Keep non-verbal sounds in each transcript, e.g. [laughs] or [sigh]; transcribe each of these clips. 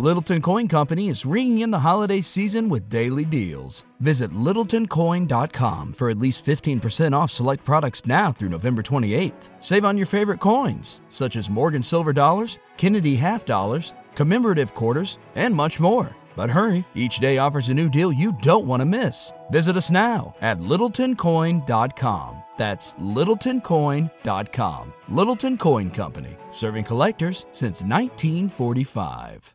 Littleton Coin Company is ringing in the holiday season with daily deals. Visit littletoncoin.com for at least 15% off select products now through November 28th. Save on your favorite coins, such as Morgan Silver Dollars, Kennedy Half Dollars, commemorative quarters, and much more. But hurry, each day offers a new deal you don't want to miss. Visit us now at littletoncoin.com. That's littletoncoin.com. Littleton Coin Company, serving collectors since 1945.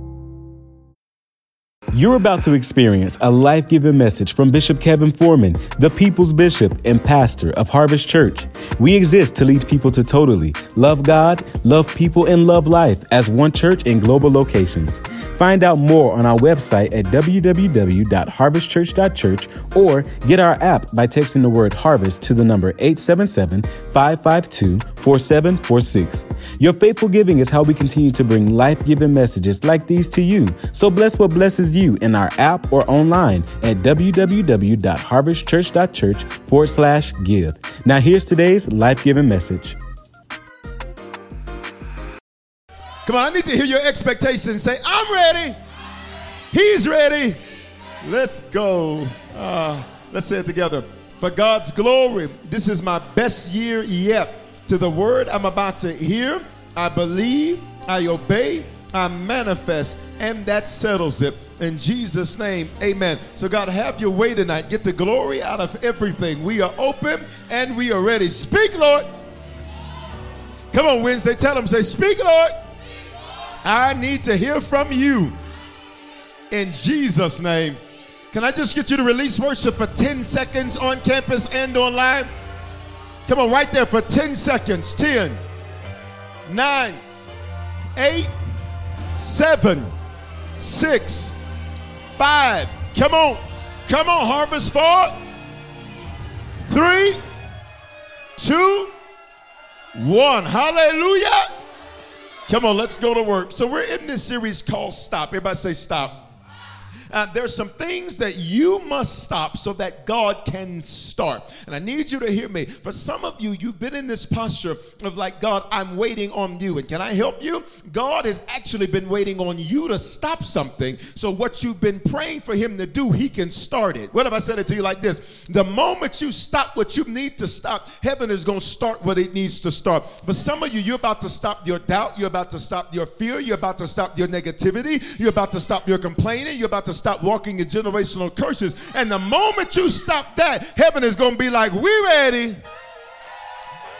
You're about to experience a life giving message from Bishop Kevin Foreman, the people's bishop and pastor of Harvest Church. We exist to lead people to totally love God, love people, and love life as one church in global locations. Find out more on our website at www.harvestchurch.church or get our app by texting the word harvest to the number 877 552 4746. Your faithful giving is how we continue to bring life giving messages like these to you. So bless what blesses you in our app or online at www.harvestchurch.church forward slash give. Now, here's today's life giving message. Come on, I need to hear your expectations. Say, I'm ready. He's ready. Let's go. Uh, let's say it together. For God's glory, this is my best year yet. To the word I'm about to hear, I believe, I obey, I manifest, and that settles it. In Jesus' name, amen. So, God, have your way tonight. Get the glory out of everything. We are open and we are ready. Speak, Lord. Come on, Wednesday. Tell them, say, Speak, Lord. I need to hear from you in Jesus' name. Can I just get you to release worship for 10 seconds on campus and online? Come on, right there for 10 seconds. 10, 9, 8, 7, 6, 5. Come on. Come on, Harvest 4, 3, 2, 1. Hallelujah. Come on, let's go to work. So we're in this series called Stop. Everybody say stop. Uh, there's some things that you must stop so that God can start. And I need you to hear me. For some of you, you've been in this posture of like, God, I'm waiting on you. And can I help you? God has actually been waiting on you to stop something. So what you've been praying for Him to do, He can start it. What if I said it to you like this? The moment you stop what you need to stop, heaven is going to start what it needs to start. For some of you, you're about to stop your doubt. You're about to stop your fear. You're about to stop your negativity. You're about to stop your complaining. You're about to stop walking in generational curses. And the moment you stop that, heaven is going to be like, we ready.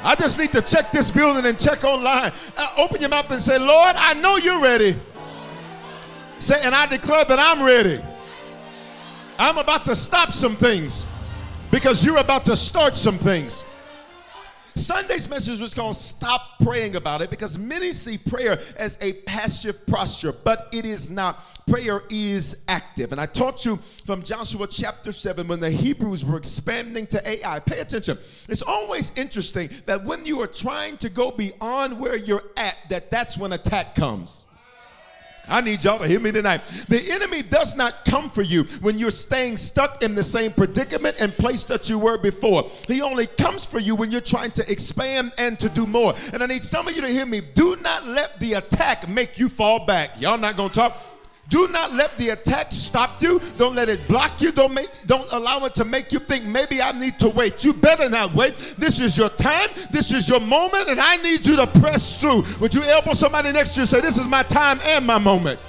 I just need to check this building and check online. Uh, open your mouth and say, Lord, I know you're ready. Say, and I declare that I'm ready. I'm about to stop some things because you're about to start some things. Sunday's message was called Stop Praying About It because many see prayer as a passive posture, but it is not. Prayer is active. And I taught you from Joshua chapter 7 when the Hebrews were expanding to Ai. Pay attention. It's always interesting that when you are trying to go beyond where you're at, that that's when attack comes. I need y'all to hear me tonight. The enemy does not come for you when you're staying stuck in the same predicament and place that you were before. He only comes for you when you're trying to expand and to do more. And I need some of you to hear me. Do not let the attack make you fall back. Y'all not going to talk. Do not let the attack stop you. Don't let it block you. Don't make don't allow it to make you think maybe I need to wait. You better not wait. This is your time. This is your moment and I need you to press through. Would you elbow somebody next to you and say this is my time and my moment?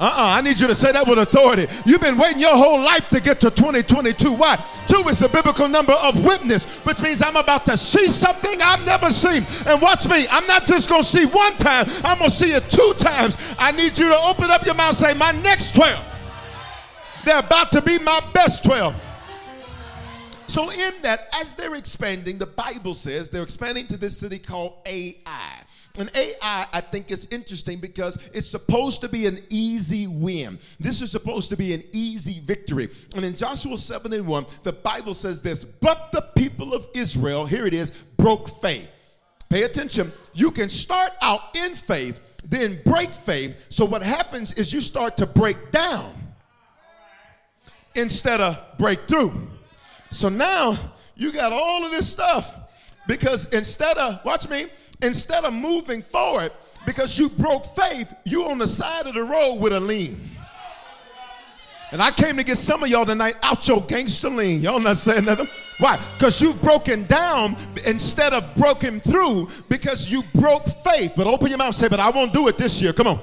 Uh-uh, I need you to say that with authority. You've been waiting your whole life to get to 2022. Why? Two is the biblical number of witness, which means I'm about to see something I've never seen. And watch me, I'm not just going to see one time, I'm going to see it two times. I need you to open up your mouth and say, my next 12. They're about to be my best 12. So, in that, as they're expanding, the Bible says they're expanding to this city called Ai. And Ai, I think, is interesting because it's supposed to be an easy win. This is supposed to be an easy victory. And in Joshua 7 and 1, the Bible says this But the people of Israel, here it is, broke faith. Pay attention. You can start out in faith, then break faith. So what happens is you start to break down instead of break through. So now you got all of this stuff because instead of, watch me, instead of moving forward, because you broke faith, you on the side of the road with a lean. And I came to get some of y'all tonight out your gangster lean. Y'all not saying nothing? Why? Because you've broken down instead of broken through because you broke faith. But open your mouth and say, but I won't do it this year. Come on.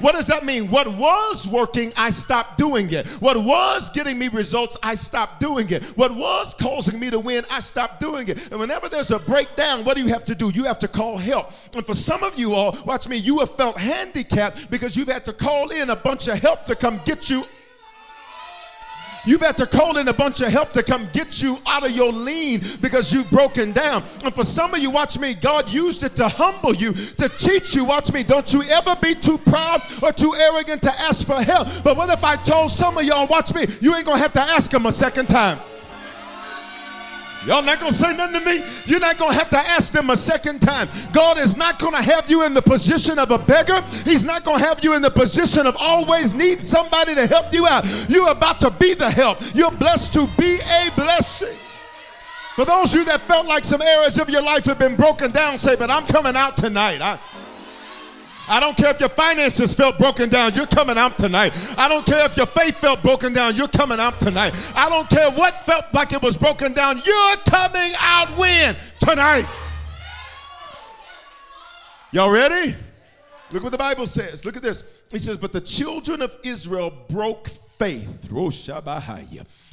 What does that mean? What was working, I stopped doing it. What was getting me results, I stopped doing it. What was causing me to win, I stopped doing it. And whenever there's a breakdown, what do you have to do? You have to call help. And for some of you all, watch me, you have felt handicapped because you've had to call in a bunch of help to come get you You've had to call in a bunch of help to come get you out of your lean because you've broken down. And for some of you, watch me, God used it to humble you, to teach you. Watch me, don't you ever be too proud or too arrogant to ask for help. But what if I told some of y'all, watch me, you ain't gonna have to ask him a second time. Y'all not gonna say nothing to me? You're not gonna have to ask them a second time. God is not gonna have you in the position of a beggar. He's not gonna have you in the position of always need somebody to help you out. You're about to be the help. You're blessed to be a blessing. For those of you that felt like some areas of your life have been broken down, say, but I'm coming out tonight. I, I don't care if your finances felt broken down, you're coming out tonight. I don't care if your faith felt broken down, you're coming out tonight. I don't care what felt like it was broken down, you're coming out when? Tonight. Y'all ready? Look what the Bible says. Look at this. He says, But the children of Israel broke faith. Oh,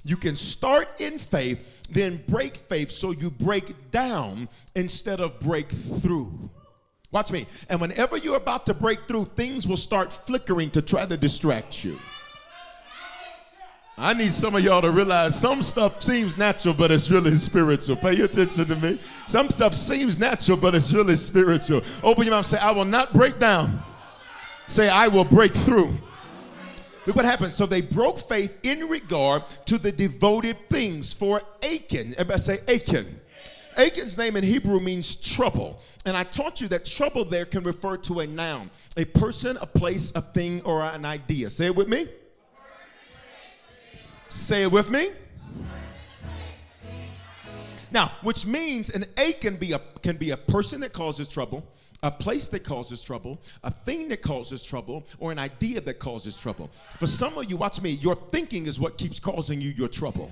you can start in faith, then break faith, so you break down instead of break through. Watch me. And whenever you're about to break through, things will start flickering to try to distract you. I need some of y'all to realize some stuff seems natural, but it's really spiritual. Pay attention to me. Some stuff seems natural, but it's really spiritual. Open your mouth say, I will not break down. Say, I will break through. Look what happened. So they broke faith in regard to the devoted things for Achan. Everybody say Achan. Achan's name in Hebrew means trouble. And I taught you that trouble there can refer to a noun, a person, a place, a thing, or an idea. Say it with me. Say it with me. Now, which means an A can be a can be a person that causes trouble, a place that causes trouble, a thing that causes trouble, or an idea that causes trouble. For some of you, watch me, your thinking is what keeps causing you your trouble.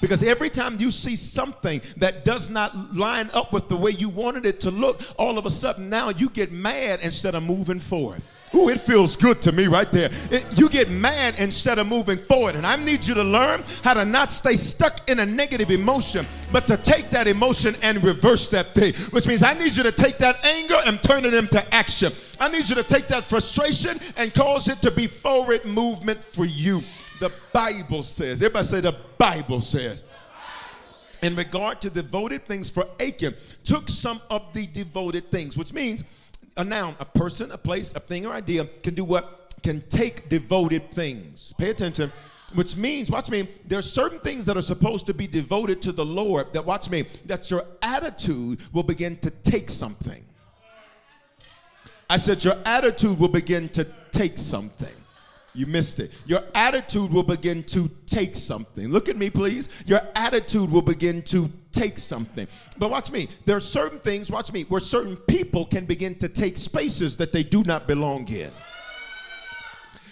Because every time you see something that does not line up with the way you wanted it to look, all of a sudden now you get mad instead of moving forward. Ooh, it feels good to me right there. It, you get mad instead of moving forward. And I need you to learn how to not stay stuck in a negative emotion, but to take that emotion and reverse that thing. Which means I need you to take that anger and turn it into action. I need you to take that frustration and cause it to be forward movement for you. The Bible says, everybody say, the Bible says. In regard to devoted things for Achan, took some of the devoted things, which means a noun, a person, a place, a thing, or idea can do what? Can take devoted things. Pay attention. Which means, watch me, there are certain things that are supposed to be devoted to the Lord that, watch me, that your attitude will begin to take something. I said, your attitude will begin to take something. You missed it. Your attitude will begin to take something. Look at me, please. Your attitude will begin to take something. But watch me. There are certain things, watch me, where certain people can begin to take spaces that they do not belong in.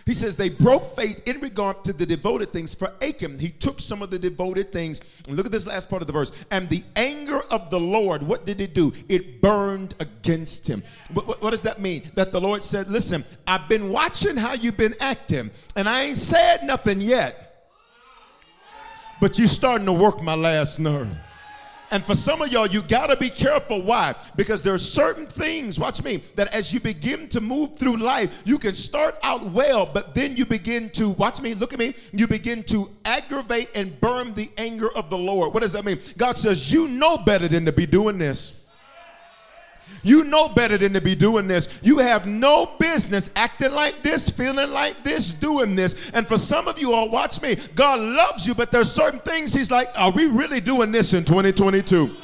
He says they broke faith in regard to the devoted things. For Achan, he took some of the devoted things. And look at this last part of the verse. And the anger of the Lord, what did it do? It burned against him. What, what does that mean? That the Lord said, Listen, I've been watching how you've been acting, and I ain't said nothing yet. But you're starting to work my last nerve. And for some of y'all, you got to be careful. Why? Because there are certain things, watch me, that as you begin to move through life, you can start out well, but then you begin to, watch me, look at me, you begin to aggravate and burn the anger of the Lord. What does that mean? God says, You know better than to be doing this. You know better than to be doing this. You have no business acting like this, feeling like this, doing this. And for some of you all, watch me. God loves you, but there's certain things He's like, are we really doing this in 2022?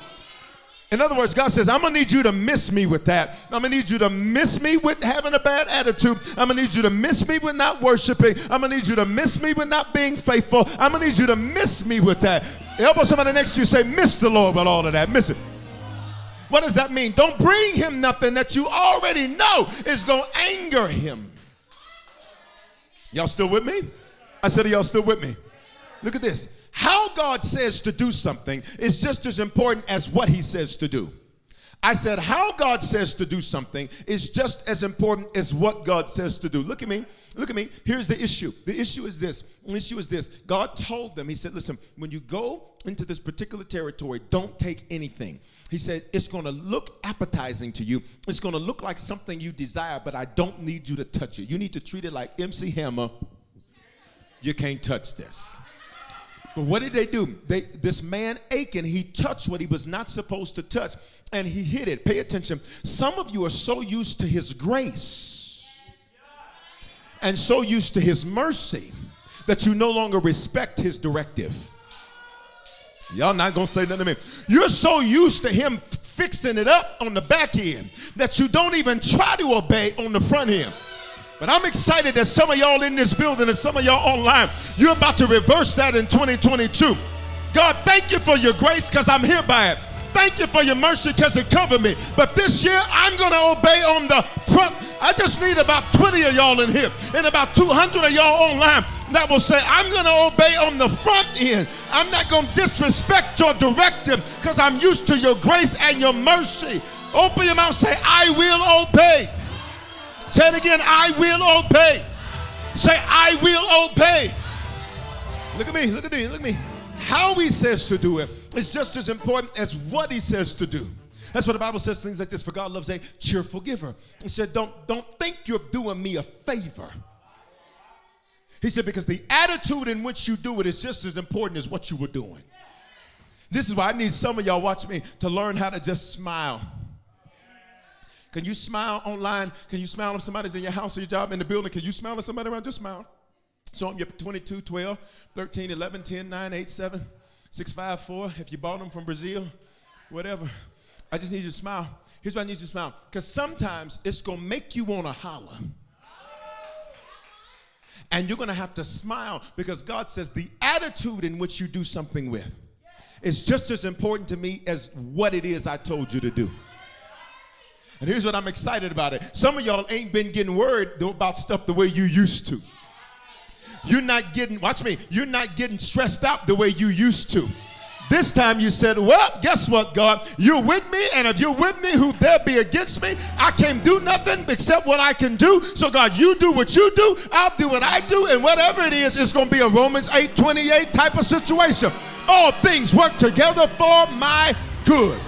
In other words, God says, I'm gonna need you to miss me with that. I'm gonna need you to miss me with having a bad attitude. I'm gonna need you to miss me with not worshiping. I'm gonna need you to miss me with not being faithful. I'm gonna need you to miss me with that. Help somebody next to you say, miss the Lord with all of that. Miss it. What does that mean? Don't bring him nothing that you already know is gonna anger him. Y'all still with me? I said, y'all still with me? Look at this. How God says to do something is just as important as what He says to do. I said, how God says to do something is just as important as what God says to do. Look at me. Look at me. Here's the issue. The issue is this. The issue is this. God told them, He said, listen, when you go into this particular territory, don't take anything. He said, it's going to look appetizing to you. It's going to look like something you desire, but I don't need you to touch it. You need to treat it like MC Hammer. You can't touch this. But what did they do? They, this man Achan, he touched what he was not supposed to touch, and he hid it. Pay attention. Some of you are so used to his grace and so used to his mercy that you no longer respect his directive. Y'all not gonna say nothing to me. You're so used to him fixing it up on the back end that you don't even try to obey on the front end. But I'm excited that some of y'all in this building and some of y'all online, you're about to reverse that in 2022. God, thank you for your grace because I'm here by it. Thank you for your mercy because it covered me. But this year, I'm going to obey on the front. I just need about 20 of y'all in here and about 200 of y'all online that will say, I'm going to obey on the front end. I'm not going to disrespect your directive because I'm used to your grace and your mercy. Open your mouth say, I will obey. Say it again. I will obey. Say, I will obey. Look at me. Look at me. Look at me. How he says to do it is just as important as what he says to do. That's what the Bible says. Things like this. For God loves a cheerful giver. He said, "Don't don't think you're doing me a favor." He said, because the attitude in which you do it is just as important as what you were doing. This is why I need some of y'all watch me to learn how to just smile. Can you smile online? Can you smile if somebody's in your house or your job in the building? Can you smile at somebody around? Just smile. Show them your 22, 12, 13, 11, 10, 9, 8, 7, 6, 5, 4. If you bought them from Brazil, whatever. I just need you to smile. Here's why I need you to smile. Because sometimes it's going to make you want to holler. And you're going to have to smile because God says the attitude in which you do something with is just as important to me as what it is I told you to do. And here's what I'm excited about it. Some of y'all ain't been getting worried about stuff the way you used to. You're not getting, watch me, you're not getting stressed out the way you used to. This time you said, Well, guess what, God? You're with me, and if you're with me, who there be against me? I can't do nothing except what I can do. So, God, you do what you do, I'll do what I do, and whatever it is, it's going to be a Romans 8 28 type of situation. All things work together for my good.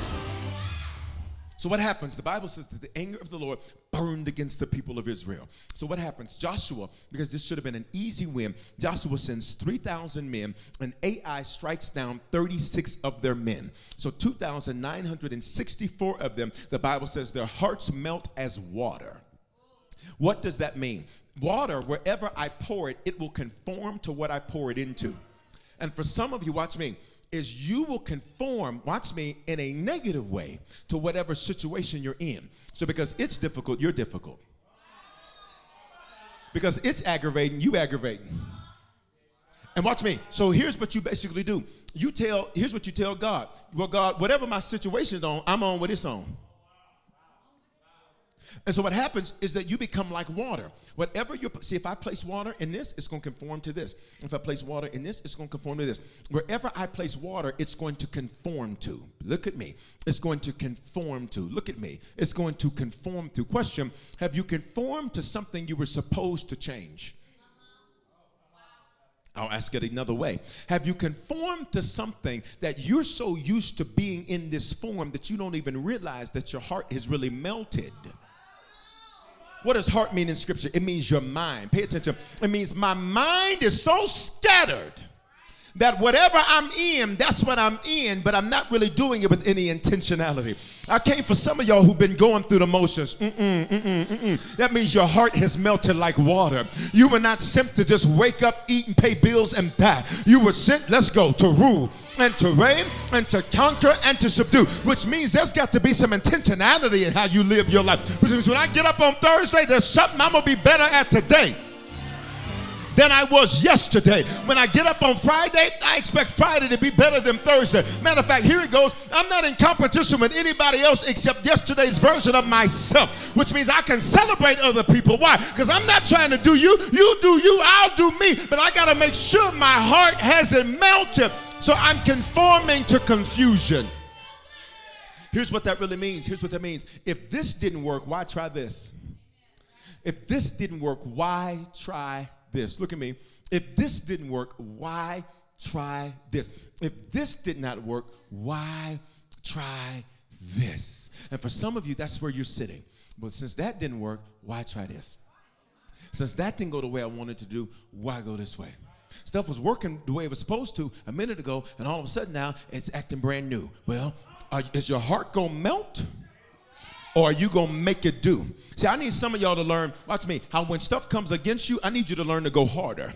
So what happens? The Bible says that the anger of the Lord burned against the people of Israel. So what happens? Joshua, because this should have been an easy win, Joshua sends 3,000 men and Ai strikes down 36 of their men. So 2,964 of them, the Bible says their hearts melt as water. What does that mean? Water, wherever I pour it, it will conform to what I pour it into. And for some of you, watch me, is you will conform, watch me, in a negative way to whatever situation you're in. So because it's difficult, you're difficult. Because it's aggravating, you aggravating. And watch me. So here's what you basically do. You tell, here's what you tell God. Well, God, whatever my situation is on, I'm on what it's on. And so what happens is that you become like water. Whatever you see, if I place water in this, it's going to conform to this. If I place water in this, it's going to conform to this. Wherever I place water, it's going to conform to. Look at me. It's going to conform to. Look at me. It's going to conform to. Question Have you conformed to something you were supposed to change? I'll ask it another way. Have you conformed to something that you're so used to being in this form that you don't even realize that your heart has really melted? What does heart mean in scripture? It means your mind. Pay attention. It means my mind is so scattered that whatever I'm in, that's what I'm in, but I'm not really doing it with any intentionality. I came for some of y'all who've been going through the motions. Mm-mm, mm-mm, mm-mm. That means your heart has melted like water. You were not sent to just wake up, eat, and pay bills and die. You were sent, let's go, to rule and to reign and to conquer and to subdue, which means there's got to be some intentionality in how you live your life. Which means when I get up on Thursday, there's something I'm going to be better at today than I was yesterday. When I get up on Friday, I expect Friday to be better than Thursday. Matter of fact, here it goes. I'm not in competition with anybody else except yesterday's version of myself, which means I can celebrate other people. Why? Because I'm not trying to do you. You do you, I'll do me. But I got to make sure my heart hasn't melted. So I'm conforming to confusion. Here's what that really means. Here's what that means. If this didn't work, why try this? If this didn't work, why try this. Look at me. If this didn't work, why try this? If this did not work, why try this? And for some of you, that's where you're sitting. But since that didn't work, why try this? Since that didn't go the way I wanted to do, why go this way? Stuff was working the way it was supposed to a minute ago, and all of a sudden now it's acting brand new. Well, are, is your heart gonna melt? Or are you gonna make it do? See, I need some of y'all to learn, watch me, how when stuff comes against you, I need you to learn to go harder.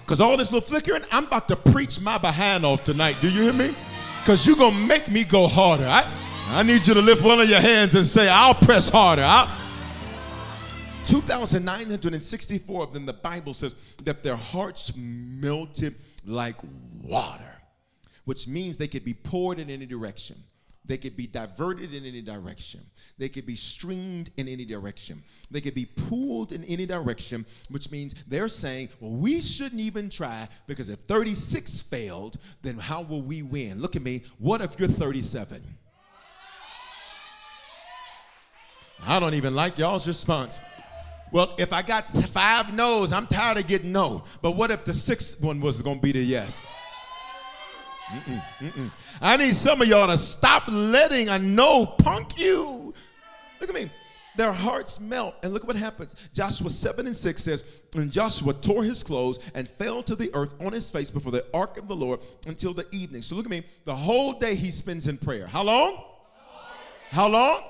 Because all this little flickering, I'm about to preach my behind off tonight. Do you hear me? Because you're gonna make me go harder. I, I need you to lift one of your hands and say, I'll press harder. I'll, 2,964 of them, the Bible says that their hearts melted like water, which means they could be poured in any direction. They could be diverted in any direction. They could be streamed in any direction. They could be pulled in any direction, which means they're saying, well, we shouldn't even try because if 36 failed, then how will we win? Look at me. What if you're 37? I don't even like y'all's response. Well, if I got five no's, I'm tired of getting no. But what if the sixth one was going to be the yes? Mm-mm, mm-mm. I need some of y'all to stop letting a no punk you. Look at me. Their hearts melt. And look what happens. Joshua 7 and 6 says, And Joshua tore his clothes and fell to the earth on his face before the ark of the Lord until the evening. So look at me. The whole day he spends in prayer. How long? How long?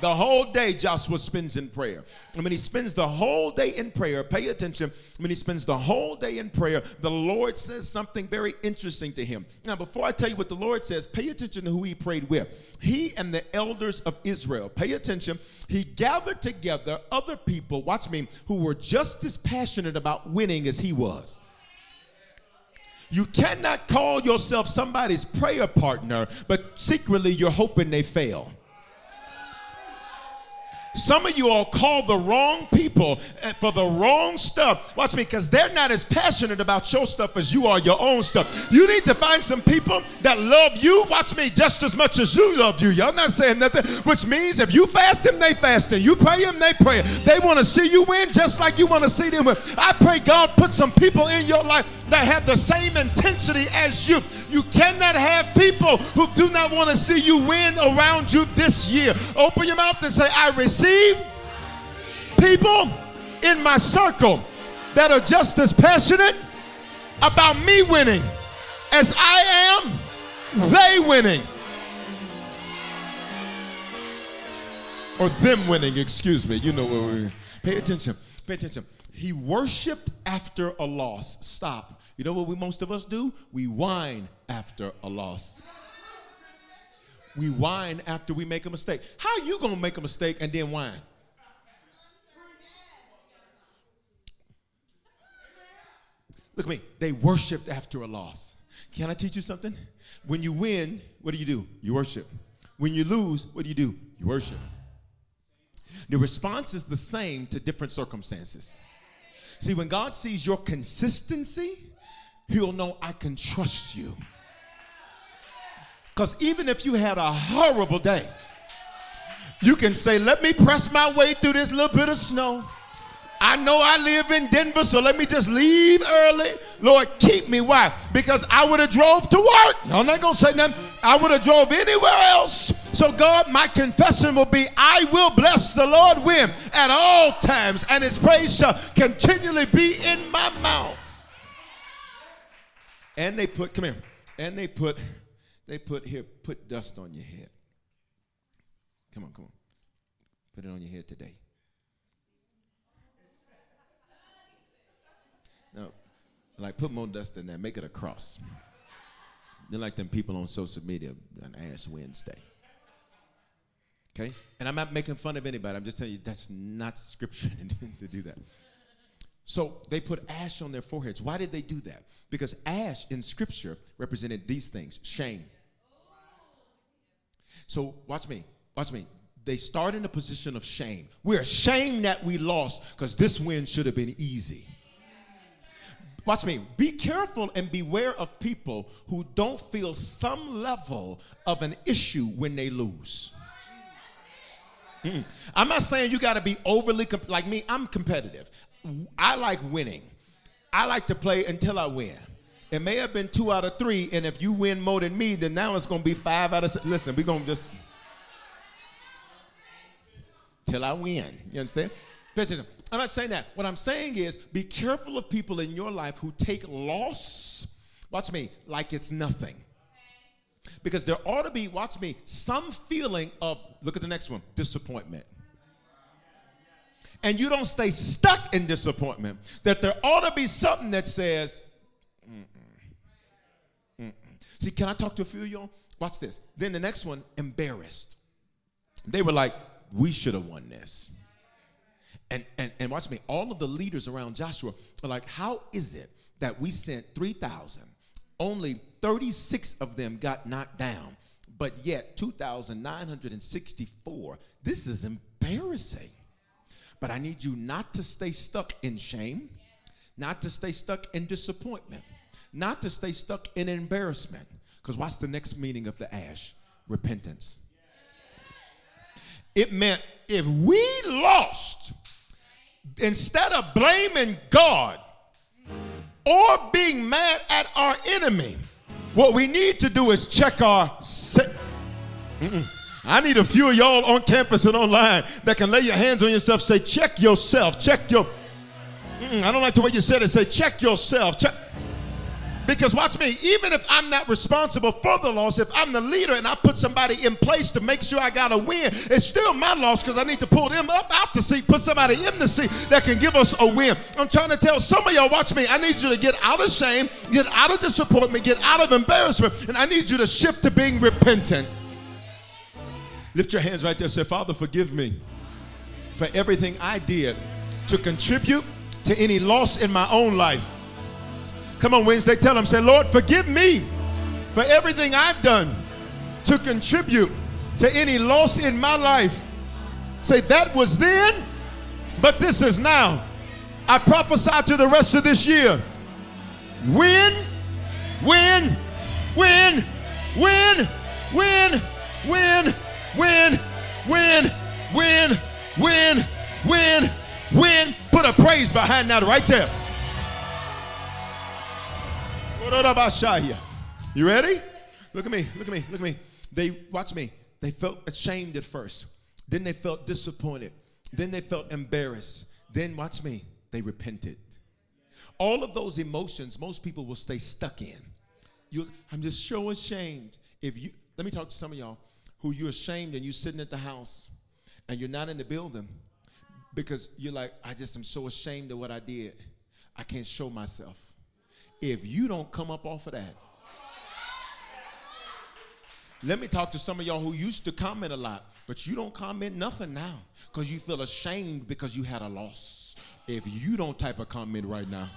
The whole day Joshua spends in prayer. And when he spends the whole day in prayer, pay attention, when he spends the whole day in prayer, the Lord says something very interesting to him. Now, before I tell you what the Lord says, pay attention to who he prayed with. He and the elders of Israel, pay attention, he gathered together other people, watch me, who were just as passionate about winning as he was. You cannot call yourself somebody's prayer partner, but secretly you're hoping they fail. Some of you all call the wrong people eh, for the wrong stuff. Watch me, because they're not as passionate about your stuff as you are your own stuff. You need to find some people that love you, watch me, just as much as you love you. Y'all not saying nothing, which means if you fast him, they fast him. You pray him, they pray. They want to see you win just like you want to see them win. I pray God put some people in your life that have the same intensity as you. You cannot have people who do not want to see you win around you this year. Open your mouth and say, I receive people in my circle that are just as passionate about me winning as I am they winning. Or them winning, excuse me. You know pay attention. Pay attention. He worshiped after a loss. Stop. You know what we most of us do? We whine after a loss. We whine after we make a mistake. How you gonna make a mistake and then whine? Look at me. They worshiped after a loss. Can I teach you something? When you win, what do you do? You worship. When you lose, what do you do? You worship. The response is the same to different circumstances. See, when God sees your consistency, he'll know I can trust you. Because even if you had a horrible day, you can say, Let me press my way through this little bit of snow. I know I live in Denver, so let me just leave early. Lord, keep me. Why? Because I would have drove to work. I'm not gonna say nothing. I would have drove anywhere else. So God, my confession will be, I will bless the Lord when at all times, and His praise shall continually be in my mouth. And they put, come here, and they put, they put here, put dust on your head. Come on, come on. Put it on your head today. No, like put more dust in there, make it a cross. They're like them people on social media on Ash Wednesday. Okay? And I'm not making fun of anybody. I'm just telling you that's not scripture [laughs] to do that. So they put ash on their foreheads. Why did they do that? Because ash in scripture represented these things shame. So watch me, watch me. They start in a position of shame. We're ashamed that we lost because this win should have been easy. Watch me. Be careful and beware of people who don't feel some level of an issue when they lose. Mm. I'm not saying you got to be overly comp- like me. I'm competitive. I like winning. I like to play until I win. It may have been two out of three, and if you win more than me, then now it's to be five out of six. Listen, we're to just till I win. You understand? I'm not saying that. What I'm saying is be careful of people in your life who take loss, watch me, like it's nothing. Because there ought to be, watch me, some feeling of, look at the next one, disappointment. And you don't stay stuck in disappointment, that there ought to be something that says. See, can I talk to a few of y'all? Watch this. Then the next one, embarrassed. They were like, we should have won this. And, and, and watch me, all of the leaders around Joshua are like, how is it that we sent 3,000? Only 36 of them got knocked down, but yet 2,964. This is embarrassing. But I need you not to stay stuck in shame, not to stay stuck in disappointment, not to stay stuck in embarrassment. Because what's the next meaning of the ash? Repentance. It meant if we lost, instead of blaming God or being mad at our enemy, what we need to do is check our. Se- I need a few of y'all on campus and online that can lay your hands on yourself. Say, check yourself. Check your. Mm, I don't like the way you said it. Say, check yourself. Check. Because watch me, even if I'm not responsible for the loss, if I'm the leader and I put somebody in place to make sure I got a win, it's still my loss because I need to pull them up out the seat, put somebody in the seat that can give us a win. I'm trying to tell some of y'all, watch me, I need you to get out of shame, get out of disappointment, get out of embarrassment, and I need you to shift to being repentant. Lift your hands right there. Say, Father, forgive me for everything I did to contribute to any loss in my own life. Come on, Wednesday, tell them, say, Lord, forgive me for everything I've done to contribute to any loss in my life. Say, that was then, but this is now. I prophesy to the rest of this year. Win, win, win, win, win, win, win, win, win, win, win, win. Win. Put a praise behind that right there. You ready? Look at me, look at me, look at me. They, watch me, they felt ashamed at first. Then they felt disappointed. Then they felt embarrassed. Then, watch me, they repented. All of those emotions, most people will stay stuck in. You, I'm just so ashamed. If you, let me talk to some of y'all who you're ashamed and you're sitting at the house and you're not in the building because you're like, I just am so ashamed of what I did. I can't show myself if you don't come up off of that. Let me talk to some of y'all who used to comment a lot, but you don't comment nothing now because you feel ashamed because you had a loss. If you don't type a comment right now,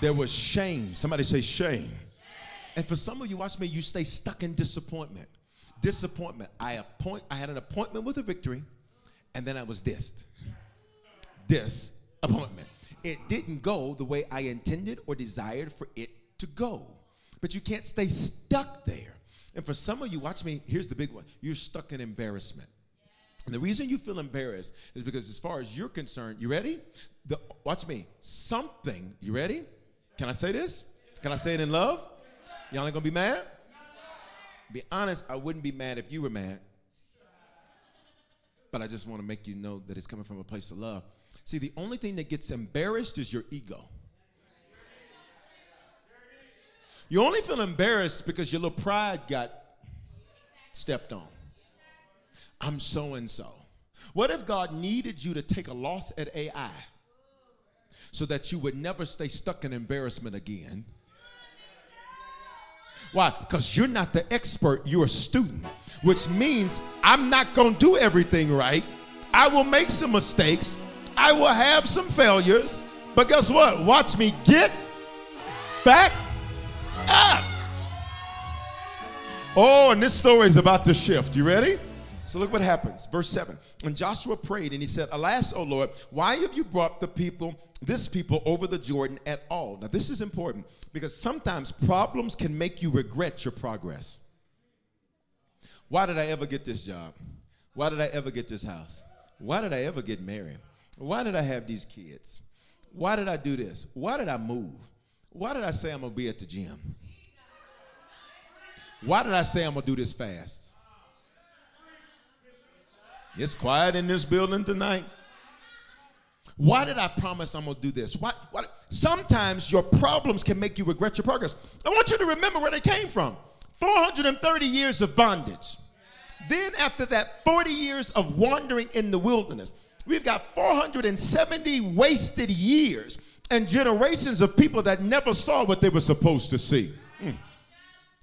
there was shame. Somebody say shame. And for some of you, watch me, you stay stuck in disappointment. Disappointment. I appoint I had an appointment with a victory, and then I was dissed. Disappointment it didn't go the way I intended or desired for it to go. But you can't stay stuck there. And for some of you, watch me, here's the big one you're stuck in embarrassment. And the reason you feel embarrassed is because, as far as you're concerned, you ready? The, watch me. Something, you ready? Can I say this? Can I say it in love? Y'all ain't gonna be mad? Be honest, I wouldn't be mad if you were mad. But I just wanna make you know that it's coming from a place of love. See, the only thing that gets embarrassed is your ego. You only feel embarrassed because your little pride got stepped on. I'm so and so. What if God needed you to take a loss at Ai so that you would never stay stuck in embarrassment again? Why? Because you're not the expert, you're a student, which means I'm not going to do everything right. I will make some mistakes, I will have some failures, but guess what? Watch me get back up. Oh, and this story is about to shift. You ready? So look what happens. Verse 7. And Joshua prayed and he said, Alas, O Lord, why have you brought the people, this people, over the Jordan at all? Now, this is important because sometimes problems can make you regret your progress. Why did I ever get this job? Why did I ever get this house? Why did I ever get married? Why did I have these kids? Why did I do this? Why did I move? Why did I say I'm going to be at the gym? Why did I say I'm going to do this fast? It's quiet in this building tonight. Why did I promise I'm going to do this? Why, why, Sometimes your problems can make you regret your progress. I want you to remember where they came from 430 years of bondage. Then, after that, 40 years of wandering in the wilderness. We've got 470 wasted years and generations of people that never saw what they were supposed to see. Mm.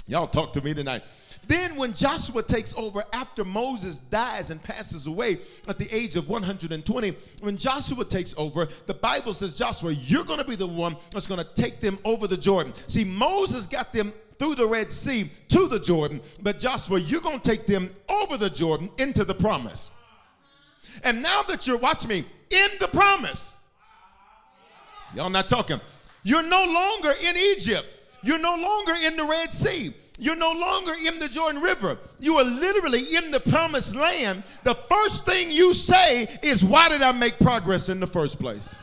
Y'all talk to me tonight. Then, when Joshua takes over after Moses dies and passes away at the age of 120, when Joshua takes over, the Bible says, Joshua, you're going to be the one that's going to take them over the Jordan. See, Moses got them through the Red Sea to the Jordan, but Joshua, you're going to take them over the Jordan into the promise. And now that you're, watch me, in the promise, y'all not talking, you're no longer in Egypt, you're no longer in the Red Sea. You're no longer in the Jordan River. You are literally in the promised land. The first thing you say is, Why did I make progress in the first place?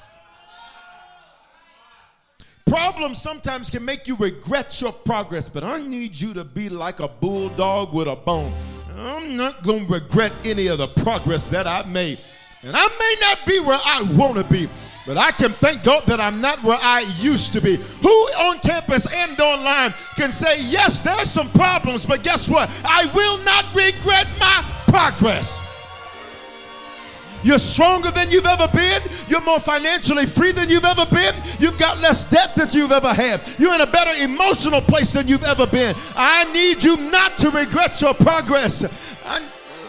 Problems sometimes can make you regret your progress, but I need you to be like a bulldog with a bone. I'm not going to regret any of the progress that I made. And I may not be where I want to be, but I can thank God that I'm not where I used to be. Who on campus and online can say, yes, there's some problems, but guess what? I will not regret my progress. You're stronger than you've ever been. You're more financially free than you've ever been. You've got less debt than you've ever had. You're in a better emotional place than you've ever been. I need you not to regret your progress. I,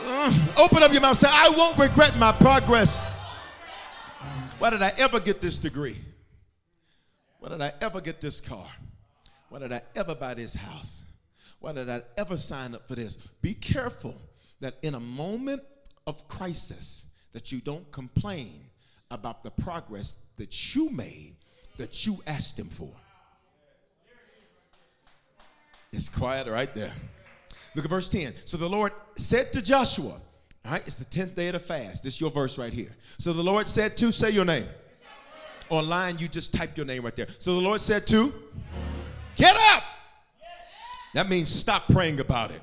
uh, open up your mouth. Say, I won't regret my progress. Why did I ever get this degree? Why did I ever get this car? Why did I ever buy this house? Why did I ever sign up for this? Be careful that in a moment of crisis, that you don't complain about the progress that you made that you asked him for. It's quiet right there. Look at verse 10. So the Lord said to Joshua, all right, it's the 10th day of the fast. This is your verse right here. So the Lord said to, say your name. Online, you just type your name right there. So the Lord said to, get up. That means stop praying about it.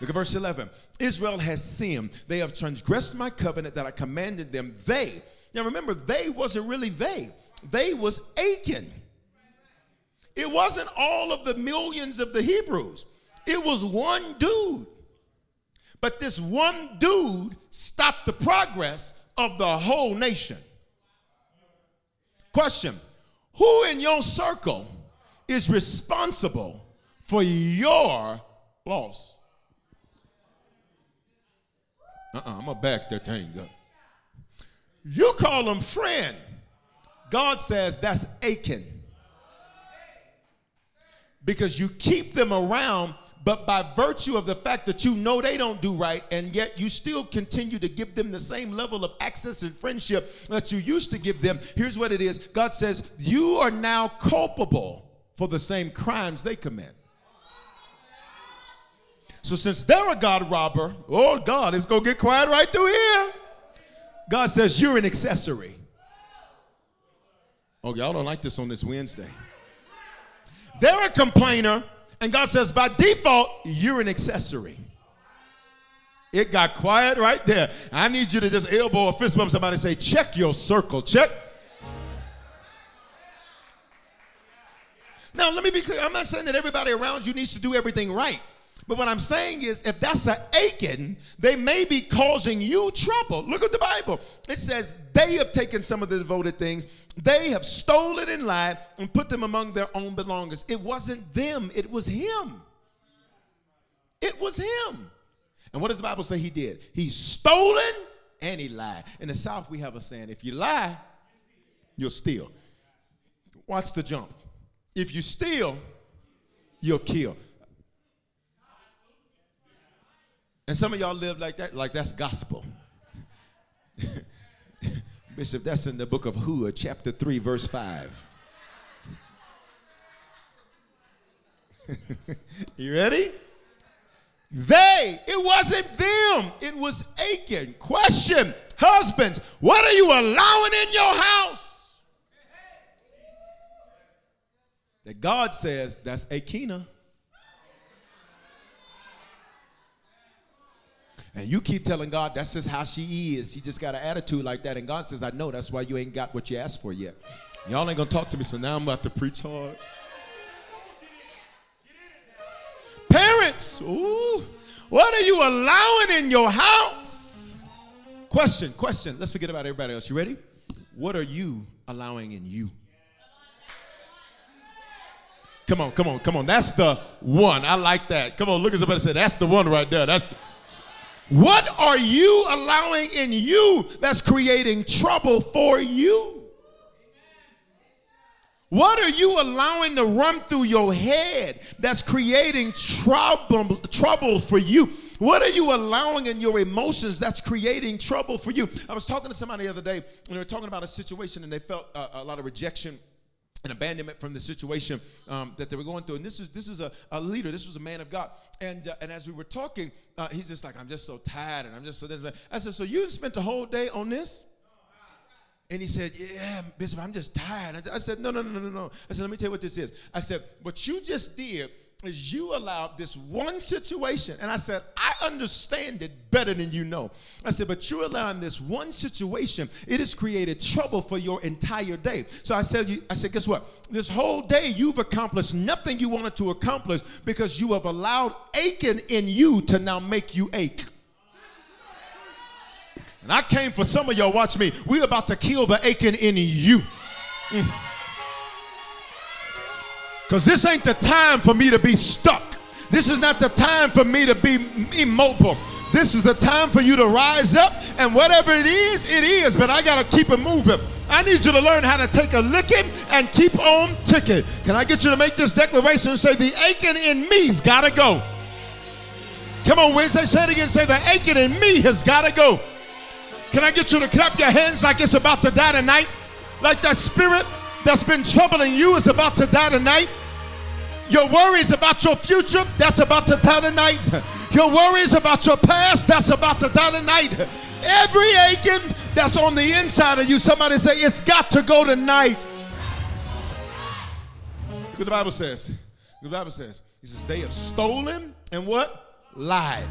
Look at verse 11. Israel has sinned. They have transgressed my covenant that I commanded them. They, now remember, they wasn't really they. They was Achan. It wasn't all of the millions of the Hebrews. It was one dude. But this one dude stopped the progress of the whole nation. Question Who in your circle is responsible for your loss? Uh-uh, I'm gonna back that thing up. You call him friend. God says that's Achan. Because you keep them around, but by virtue of the fact that you know they don't do right, and yet you still continue to give them the same level of access and friendship that you used to give them, here's what it is God says, You are now culpable for the same crimes they commit. So since they're a God robber, oh God, it's gonna get quiet right through here. God says you're an accessory. Oh, y'all don't like this on this Wednesday. They're a complainer, and God says by default, you're an accessory. It got quiet right there. I need you to just elbow or fist bump somebody and say, check your circle. Check. Now, let me be clear. I'm not saying that everybody around you needs to do everything right. But what I'm saying is, if that's an Achan, they may be causing you trouble. Look at the Bible. It says they have taken some of the devoted things, they have stolen and lied and put them among their own belongings. It wasn't them, it was him. It was him. And what does the Bible say he did? He's stolen and he lied. In the South, we have a saying if you lie, you'll steal. Watch the jump. If you steal, you'll kill. And some of y'all live like that, like that's gospel. [laughs] Bishop, that's in the book of Hua, chapter 3, verse 5. [laughs] you ready? They, it wasn't them, it was Achan. Question Husbands, what are you allowing in your house? That God says that's Akina. And you keep telling God that's just how she is. She just got an attitude like that. And God says, I know that's why you ain't got what you asked for yet. Y'all ain't gonna talk to me, so now I'm about to preach hard. Parents, ooh, what are you allowing in your house? Question, question. Let's forget about everybody else. You ready? What are you allowing in you? Come on, come on, come on. That's the one. I like that. Come on, look at somebody and say, that's the one right there. That's the- what are you allowing in you that's creating trouble for you? What are you allowing to run through your head that's creating trouble, trouble for you? What are you allowing in your emotions that's creating trouble for you? I was talking to somebody the other day, and they were talking about a situation, and they felt a lot of rejection and abandonment from the situation um, that they were going through. And this is this is a, a leader. This was a man of God. And uh, and as we were talking, uh, he's just like, I'm just so tired, and I'm just so this. I said, so you spent the whole day on this? And he said, Yeah, Bishop, I'm just tired. I said, No, no, no, no, no. I said, Let me tell you what this is. I said, What you just did is you allowed this one situation, and I said, I understand it better than you know. I said, but you're allowing this one situation, it has created trouble for your entire day. So I said, you, I said, guess what? This whole day you've accomplished nothing you wanted to accomplish because you have allowed Achan in you to now make you ache. And I came for some of y'all, watch me. We're about to kill the Achan in you. Mm. Because this ain't the time for me to be stuck. This is not the time for me to be immobile. This is the time for you to rise up, and whatever it is, it is, but I got to keep it moving. I need you to learn how to take a licking and keep on ticking. Can I get you to make this declaration and say, The Achan in me's got to go? Come on, Wednesday, say it again. Say, The Achan in me has got to go. Can I get you to clap your hands like it's about to die tonight? Like that spirit that's been troubling you is about to die tonight. Your worries about your future, that's about to die tonight. Your worries about your past, that's about to die tonight. Every Achan that's on the inside of you, somebody say, it's got to go tonight. Look what the Bible says. Look what the Bible says. He says, they have stolen and what? Lied.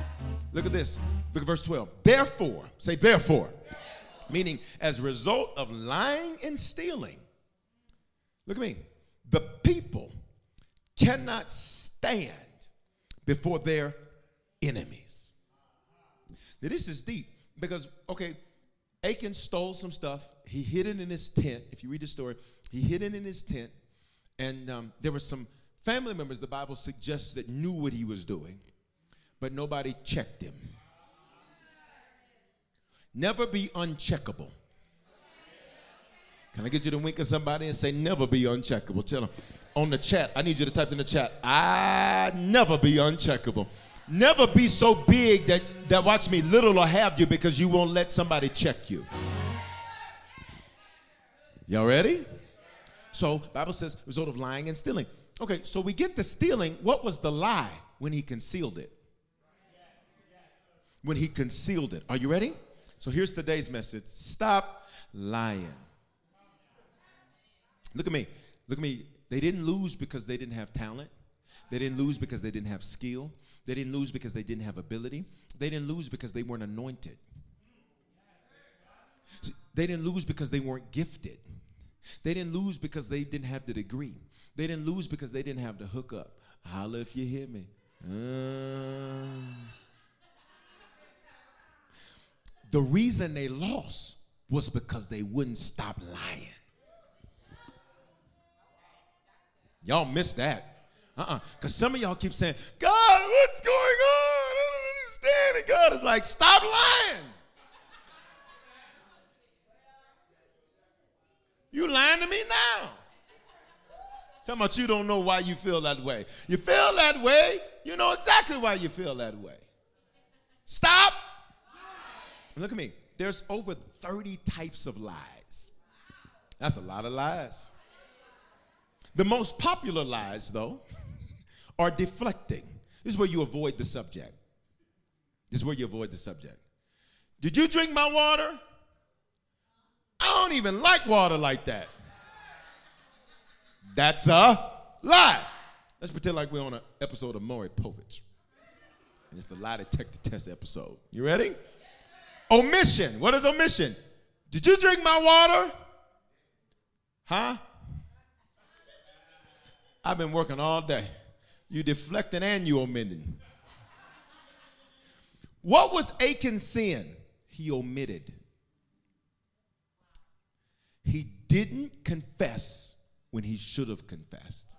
Look at this. Look at verse 12. Therefore, say therefore, meaning as a result of lying and stealing. Look at me. The people cannot stand before their enemies. Now, this is deep because, okay, Achan stole some stuff. He hid it in his tent. If you read the story, he hid it in his tent. And um, there were some family members, the Bible suggests, that knew what he was doing, but nobody checked him. Never be uncheckable. Can I get you to wink at somebody and say, never be uncheckable? Tell them on the chat. I need you to type in the chat. I never be uncheckable. Never be so big that, that watch me, little or have you because you won't let somebody check you. Y'all ready? So Bible says result of lying and stealing. Okay, so we get the stealing. What was the lie when he concealed it? When he concealed it. Are you ready? So here's today's message. Stop lying. Look at me. Look at me. They didn't lose because they didn't have talent. They didn't lose because they didn't have skill. They didn't lose because they didn't have ability. They didn't lose because they weren't anointed. They didn't lose because they weren't gifted. They didn't lose because they didn't have the degree. They didn't lose because they didn't have the hookup. Holla if you hear me. Uh, the reason they lost was because they wouldn't stop lying. Y'all missed that. Uh-uh. Because some of y'all keep saying, God, what's going on? I don't understand. And God is like, stop lying. You lying to me now. Tell me about you don't know why you feel that way. You feel that way, you know exactly why you feel that way. Stop. Look at me. There's over 30 types of lies. That's a lot of lies. The most popular lies, though, [laughs] are deflecting. This is where you avoid the subject. This is where you avoid the subject. Did you drink my water? I don't even like water like that. That's a lie. Let's pretend like we're on an episode of Maury Povich. And it's the lie detector test episode. You ready? Omission. What is omission? Did you drink my water? Huh? I've been working all day. You deflecting and you omitting. What was Achan's sin? He omitted. He didn't confess when he should have confessed.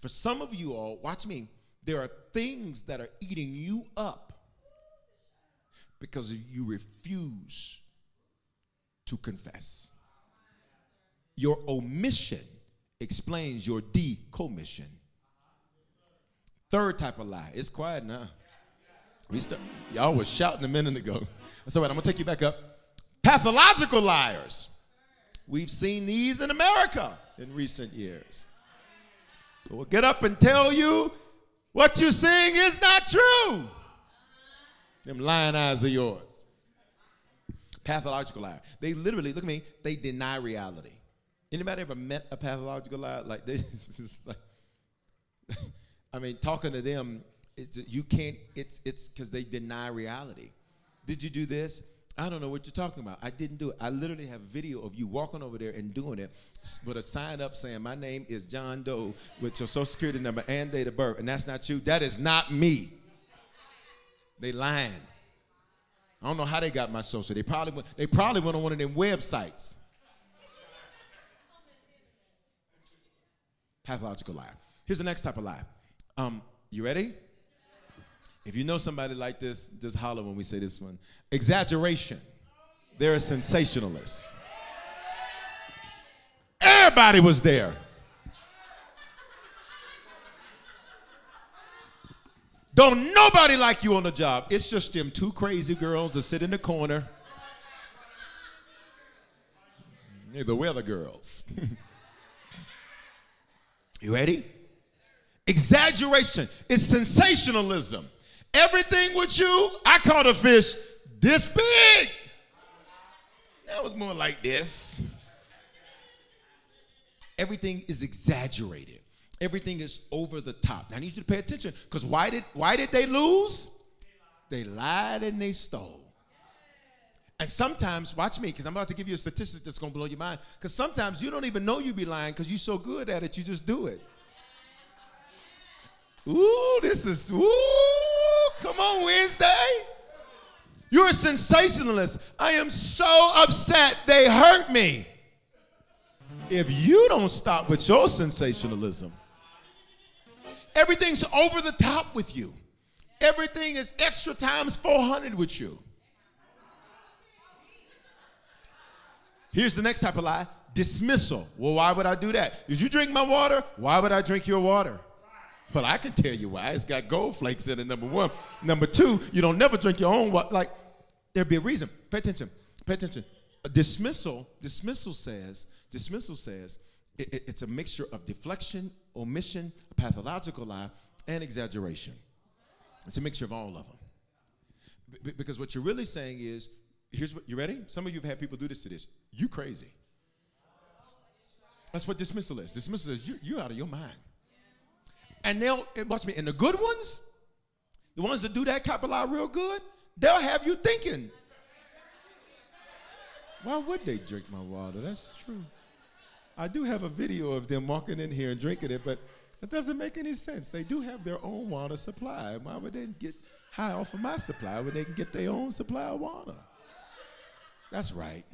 For some of you all, watch me, there are things that are eating you up because you refuse to confess. Your omission explains your decommission. Third type of lie. It's quiet now. We start, y'all was shouting a minute ago. That's all right. I'm gonna take you back up. Pathological liars. We've seen these in America in recent years. We'll get up and tell you what you're saying is not true. Them lying eyes are yours. Pathological liar. They literally, look at me, they deny reality. Anybody ever met a pathological liar? Like this [laughs] like, [laughs] I mean, talking to them, it's you can't, it's it's because they deny reality. Did you do this? I don't know what you're talking about. I didn't do it. I literally have video of you walking over there and doing it with a sign up saying, My name is John Doe with your social security number and date of birth. And that's not you. That is not me. They lying. I don't know how they got my social. They probably went, they probably went on one of them websites. Pathological lie. Here's the next type of lie. Um, you ready? If you know somebody like this, just holler when we say this one. Exaggeration. They're a sensationalist. Everybody was there. Don't nobody like you on the job. It's just them two crazy girls that sit in the corner. They're the weather girls. [laughs] you ready? Exaggeration. is sensationalism. Everything with you, I caught a fish this big. That was more like this. Everything is exaggerated. Everything is over the top. Now, I need you to pay attention because why did why did they lose? They lied and they stole. And sometimes, watch me, because I'm about to give you a statistic that's gonna blow your mind. Because sometimes you don't even know you be lying because you're so good at it, you just do it. Ooh, this is ooh, come on, Wednesday. You're a sensationalist. I am so upset they hurt me. If you don't stop with your sensationalism, everything's over the top with you. Everything is extra times 400 with you. Here's the next type of lie dismissal. Well, why would I do that? Did you drink my water? Why would I drink your water? Well, I can tell you why. It's got gold flakes in it, number one. Number two, you don't never drink your own water. Like, there'd be a reason. Pay attention. Pay attention. A dismissal, dismissal says, dismissal says it, it, it's a mixture of deflection, omission, pathological lie, and exaggeration. It's a mixture of all of them. B- because what you're really saying is, here's what, you ready? Some of you have had people do this to this. You crazy. That's what dismissal is. Dismissal is you, you're out of your mind. And they'll, watch me, and the good ones, the ones that do that lie real good, they'll have you thinking. Why would they drink my water? That's true. I do have a video of them walking in here and drinking it, but it doesn't make any sense. They do have their own water supply. Why would they get high off of my supply when they can get their own supply of water? That's right.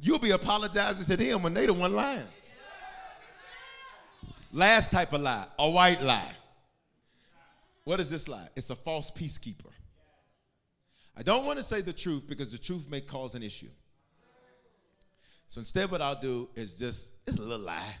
You'll be apologizing to them when they the one lying. Last type of lie, a white lie. What is this lie? It's a false peacekeeper. I don't want to say the truth because the truth may cause an issue. So instead, what I'll do is just, it's a little lie.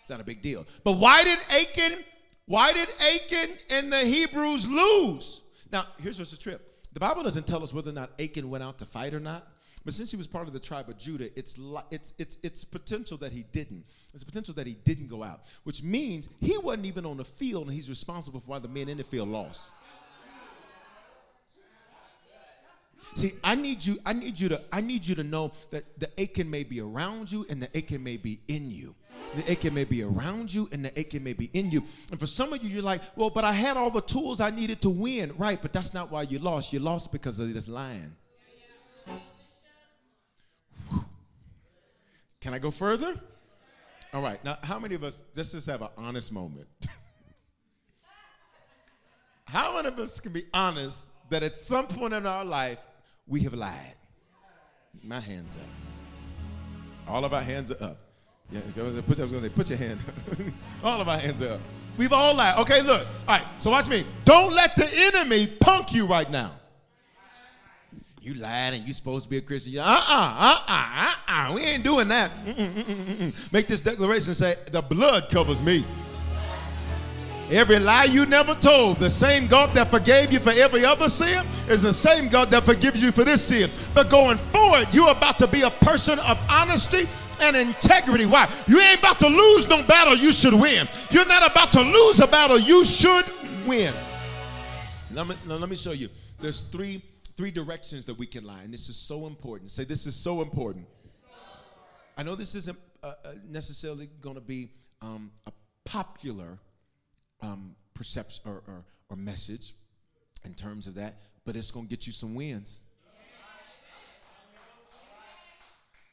It's not a big deal. But why did Achan, why did Achan and the Hebrews lose? Now, here's what's the trip. The Bible doesn't tell us whether or not Achan went out to fight or not. But since he was part of the tribe of Judah, it's, it's, it's, it's potential that he didn't. It's potential that he didn't go out, which means he wasn't even on the field and he's responsible for why the men in the field lost. See, I need you, I need you to, I need you to know that the Achan may be around you and the Achan may be in you. The Achan may be around you and the Achan may be in you. And for some of you, you're like, well, but I had all the tools I needed to win. Right, but that's not why you lost. You lost because of this lying. Can I go further? All right. Now, how many of us, let's just have an honest moment. [laughs] how many of us can be honest that at some point in our life, we have lied. My hands up. All of our hands are up. Yeah, I was going to say, put your hand [laughs] all of our hands are up. We've all lied. Okay, look. All right, so watch me. Don't let the enemy punk you right now. You lied and you supposed to be a Christian. Uh uh, uh uh, uh uh. We ain't doing that. Mm-mm, mm-mm, mm Make this declaration and say, the blood covers me. Every lie you never told, the same God that forgave you for every other sin is the same God that forgives you for this sin. But going forward, you're about to be a person of honesty and integrity. Why? You ain't about to lose no battle you should win. You're not about to lose a battle you should win. Let me, let me show you. There's three three directions that we can lie, and this is so important. Say, this is so important. I know this isn't uh, uh necessarily going to be um, a popular um, perception or, or, or message in terms of that, but it's going to get you some wins.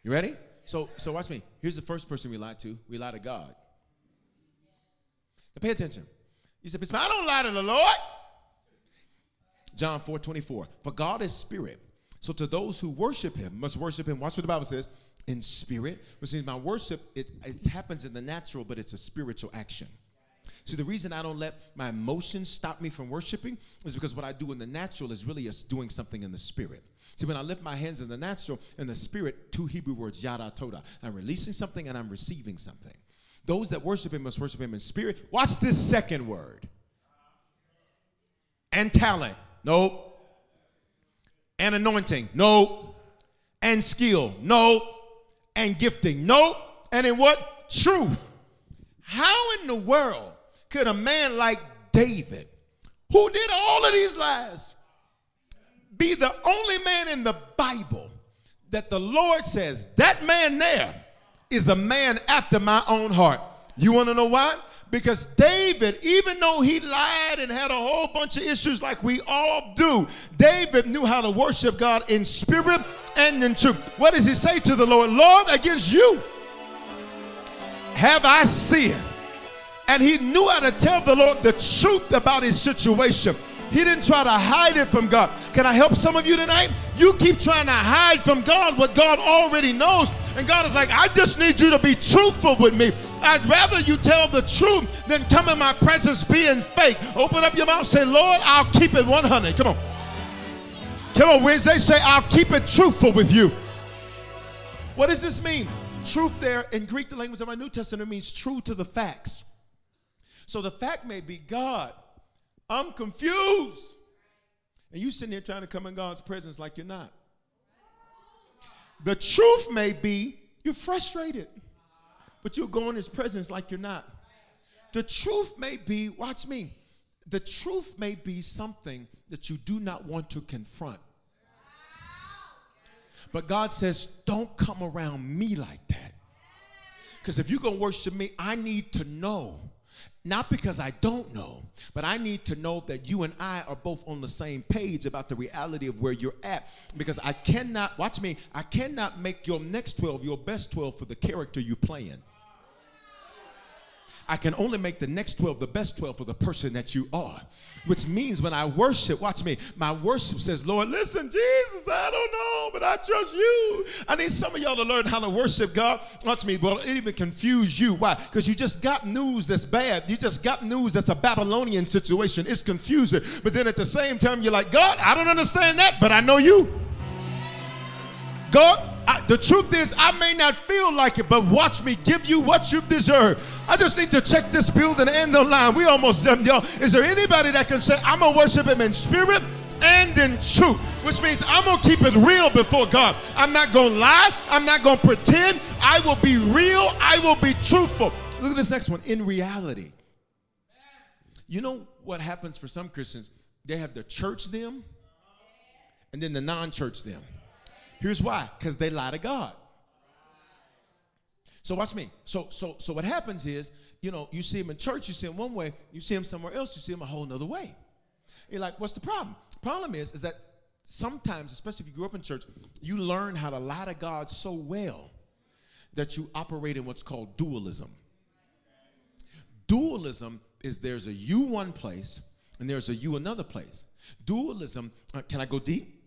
You ready? So, so watch me. Here's the first person we lie to. We lie to God. Now pay attention. You said, I don't lie to the Lord. John 4 24. For God is spirit. So to those who worship him must worship him. Watch what the Bible says in spirit, which means my worship, it, it happens in the natural, but it's a spiritual action. See, the reason I don't let my emotions stop me from worshiping is because what I do in the natural is really doing something in the spirit. See, when I lift my hands in the natural, in the spirit, two Hebrew words, yada toda. I'm releasing something and I'm receiving something. Those that worship him must worship him in spirit. Watch this second word. And talent. Nope. And anointing. Nope. And skill. Nope. And gifting. Nope. And in what? Truth. How in the world could a man like David, who did all of these lies, be the only man in the Bible that the Lord says, that man there is a man after my own heart? You want to know why? Because David, even though he lied and had a whole bunch of issues like we all do, David knew how to worship God in spirit and in truth. What does he say to the Lord? Lord, against you have I sinned and he knew how to tell the Lord the truth about his situation. He didn't try to hide it from God. Can I help some of you tonight? You keep trying to hide from God what God already knows. And God is like, I just need you to be truthful with me. I'd rather you tell the truth than come in my presence being fake. Open up your mouth, say, Lord, I'll keep it 100. Come on. Come on, Wednesday, say, I'll keep it truthful with you. What does this mean? Truth there in Greek, the language of my New Testament, means true to the facts. So the fact may be, God, I'm confused. And you sitting there trying to come in God's presence like you're not. The truth may be, you're frustrated, but you'll go in his presence like you're not. The truth may be, watch me, the truth may be something that you do not want to confront. But God says, don't come around me like that. Because if you're going to worship me, I need to know Not because I don't know, but I need to know that you and I are both on the same page about the reality of where you're at. Because I cannot, watch me, I cannot make your next 12 your best 12 for the character you playing. I can only make the next 12 the best 12 for the person that you are. Which means when I worship, watch me, my worship says, Lord, listen, Jesus, I don't know, but I trust you. I need some of y'all to learn how to worship God. Watch me, well, it even confuse you. Why? Because you just got news that's bad. You just got news that's a Babylonian situation. It's confusing. But then at the same time, you're like, God, I don't understand that, but I know you. God, I, the truth is, I may not feel like it, but watch me give you what you deserve. I just need to check this building and the line. We almost done, y'all. Is there anybody that can say, I'm going to worship him in spirit and in truth? Which means I'm to keep it real before God. I'm not to lie. I'm not to pretend. I will be real. I will be truthful. Look at this next one. In reality. You know what happens for some Christians? They have the church them and then the non church them. Here's why because they lie to God. So watch me. So so so what happens is, you know, you see him in church, you see him one way, you see him somewhere else, you see him a whole nother way. You're like, what's the problem? The problem is, is that sometimes, especially if you grew up in church, you learn how to lie to God so well that you operate in what's called dualism. Dualism is there's a you one place and there's a you another place. Dualism, uh, can I go deep?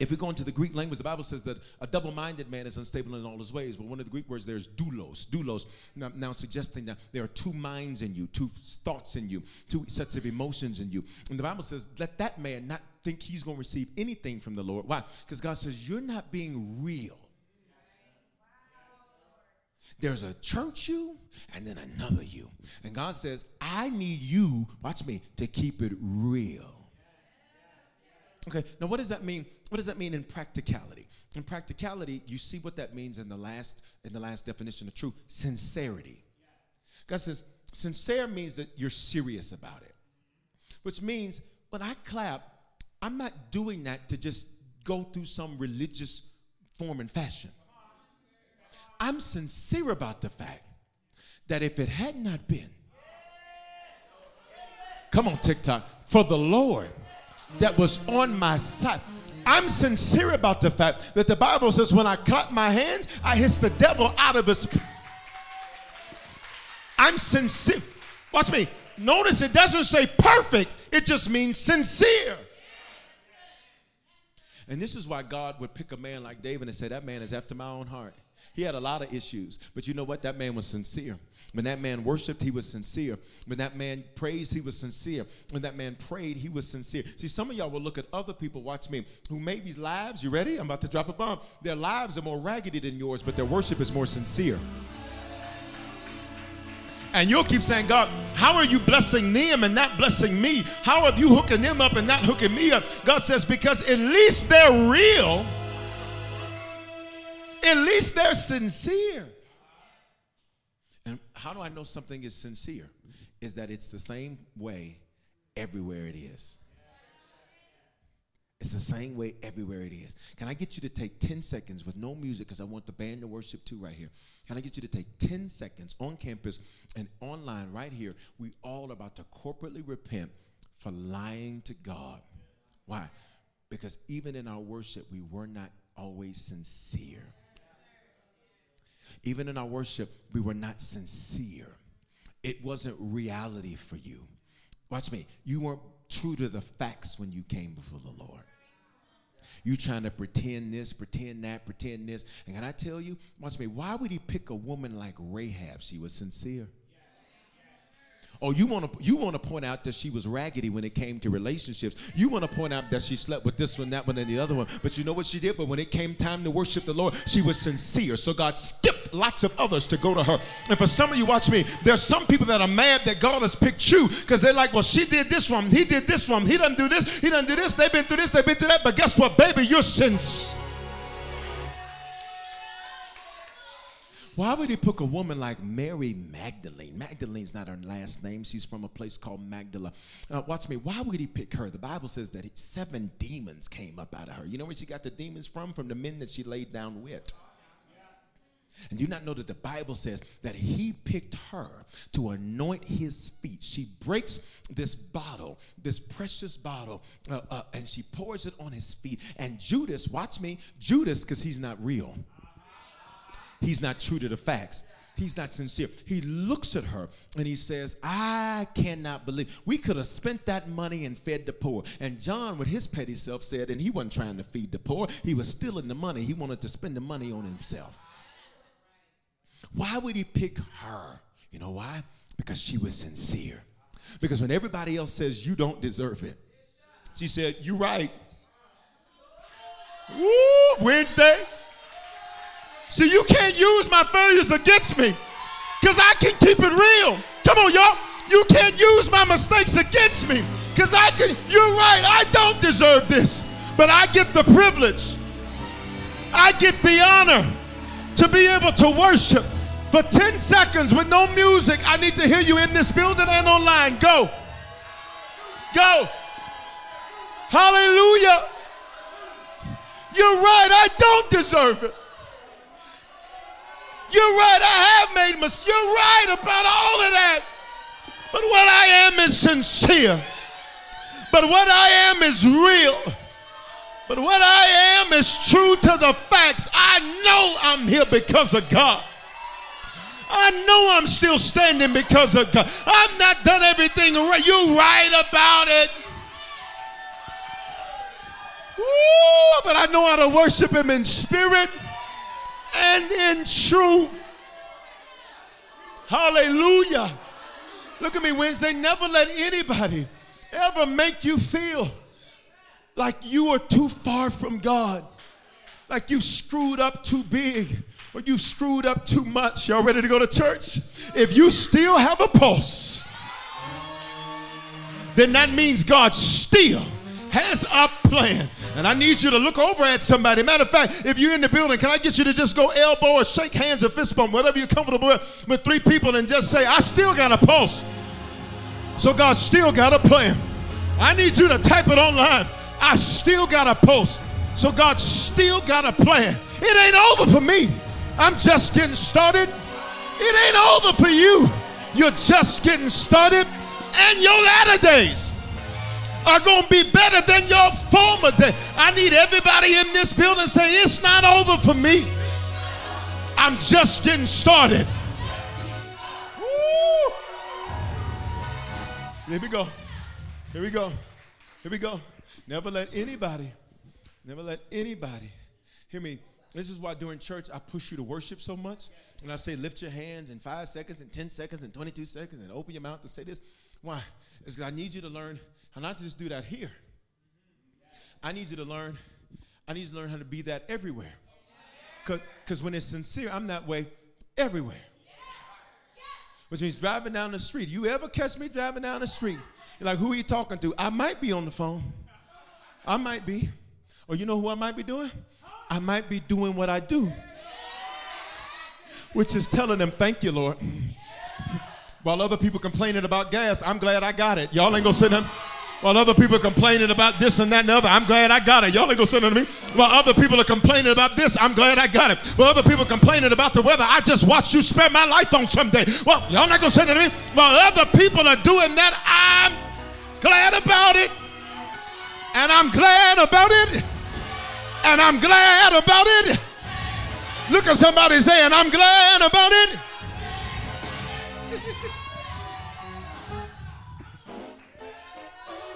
If we go into the Greek language, the Bible says that a double minded man is unstable in all his ways. But one of the Greek words there is doulos. Doulos, now, now, suggesting that there are two minds in you, two thoughts in you, two sets of emotions in you. And the Bible says, let that man not think he's going to receive anything from the Lord. Why? Because God says, you're not being real. There's a church you and then another you. And God says, I need you, watch me, to keep it real. Okay, now what does that mean? What does that mean in practicality? In practicality, you see what that means in the last in the last definition of truth, sincerity. God says, sincere means that you're serious about it. Which means when I clap, I'm not doing that to just go through some religious form and fashion. I'm sincere about the fact that if it had not been, come on, TikTok, for the Lord that was on my side. I'm sincere about the fact that the Bible says when I clap my hands, I hiss the devil out of his. I'm sincere. Watch me. Notice it doesn't say perfect, it just means sincere. And this is why God would pick a man like David and say, That man is after my own heart. He had a lot of issues, but you know what? That man was sincere. When that man worshiped, he was sincere. When that man praised, he was sincere. When that man prayed, he was sincere. See, some of y'all will look at other people, watch me, who maybe lives, you ready? I'm about to drop a bomb. Their lives are more raggedy than yours, but their worship is more sincere. And you'll keep saying, God, how are you blessing them and not blessing me? How are you hooking them up and not hooking me up? God says, because at least they're real at least they're sincere. And how do I know something is sincere? Is that it's the same way everywhere it is. It's the same way everywhere it is. Can I get you to take 10 seconds with no music because I want the band to worship too right here. Can I get you to take 10 seconds on campus and online right here? We all are about to corporately repent for lying to God. Why? Because even in our worship, we were not always sincere. Even in our worship, we were not sincere. It wasn't reality for you. Watch me. You weren't true to the facts when you came before the Lord. You trying to pretend this, pretend that, pretend this. And can I tell you, watch me, why would he pick a woman like Rahab? She was sincere. Oh, you want to you want to point out that she was raggedy when it came to relationships. You want to point out that she slept with this one, that one, and the other one. But you know what she did? But when it came time to worship the Lord, she was sincere. So God skipped lots of others to go to her. And for some of you, watch me. There's some people that are mad that God has picked you because they're like, well, she did this one, he did this one, he doesn't do this, he doesn't do this. They've been through this, they've been through that. But guess what, baby? You're sincere. Why would he pick a woman like Mary Magdalene? Magdalene's not her last name. She's from a place called Magdala. Uh, watch me. Why would he pick her? The Bible says that seven demons came up out of her. You know where she got the demons from? From the men that she laid down with. And do you not know that the Bible says that he picked her to anoint his feet. She breaks this bottle, this precious bottle, uh, uh, and she pours it on his feet. And Judas, watch me, Judas, because he's not real, he's not true to the facts. He's not sincere. He looks at her and he says, I cannot believe. We could have spent that money and fed the poor. And John, with his petty self, said, and he wasn't trying to feed the poor, he was stealing the money. He wanted to spend the money on himself. Why would he pick her? You know why? Because she was sincere. Because when everybody else says you don't deserve it, she said, You're right. Woo, Wednesday. See, you can't use my failures against me because I can keep it real. Come on, y'all. You can't use my mistakes against me because I can. You're right. I don't deserve this, but I get the privilege, I get the honor to be able to worship for 10 seconds with no music. I need to hear you in this building and online. Go. Go. Hallelujah. You're right. I don't deserve it. You're right. I have made mistakes. You're right about all of that. But what I am is sincere. But what I am is real. But what I am is true to the facts. I know I'm here because of God. I know I'm still standing because of God. I've not done everything right. You're right about it. Woo, but I know how to worship Him in spirit and in truth. Hallelujah. Look at me, Wednesday. Never let anybody ever make you feel like you are too far from God, like you screwed up too big, or you screwed up too much. Y'all ready to go to church? If you still have a pulse, then that means God still has a plan. And I need you to look over at somebody. Matter of fact, if you're in the building, can I get you to just go elbow or shake hands or fist bump, whatever you're comfortable with, with three people and just say, I still got a pulse. So God still got a plan. I need you to type it online. I still got a pulse. So God still got a plan. It ain't over for me. I'm just getting started. It ain't over for you. You're just getting started. And your latter days are going to be better than your former day. I need everybody in this building say, It's not over for me. I'm just getting started. Woo. Here we go. Here we go. Here we go. Never let anybody, never let anybody, hear me. This is why during church I push you to worship so much. And I say, lift your hands in five seconds, and 10 seconds, and 22 seconds, and open your mouth to say this. Why? It's because I need you to learn how not to just do that here. I need you to learn, I need you to learn how to be that everywhere. Because when it's sincere, I'm that way everywhere. Which means driving down the street. You ever catch me driving down the street? You're like, who are you talking to? I might be on the phone. I might be. Or you know who I might be doing? I might be doing what I do. Which is telling them, thank you, Lord. While other people complaining about gas, I'm glad I got it. Y'all ain't gonna sit down. While other people complaining about this and that and the other, I'm glad I got it. Y'all ain't gonna sit to me. While other people are complaining about this, I'm glad I got it. While other people complaining about the weather, I just watched you spend my life on someday. Well, y'all not gonna sit to me. While other people are doing that, I'm glad about it. And I'm glad about it. And I'm glad about it. Look at somebody saying, I'm glad about it.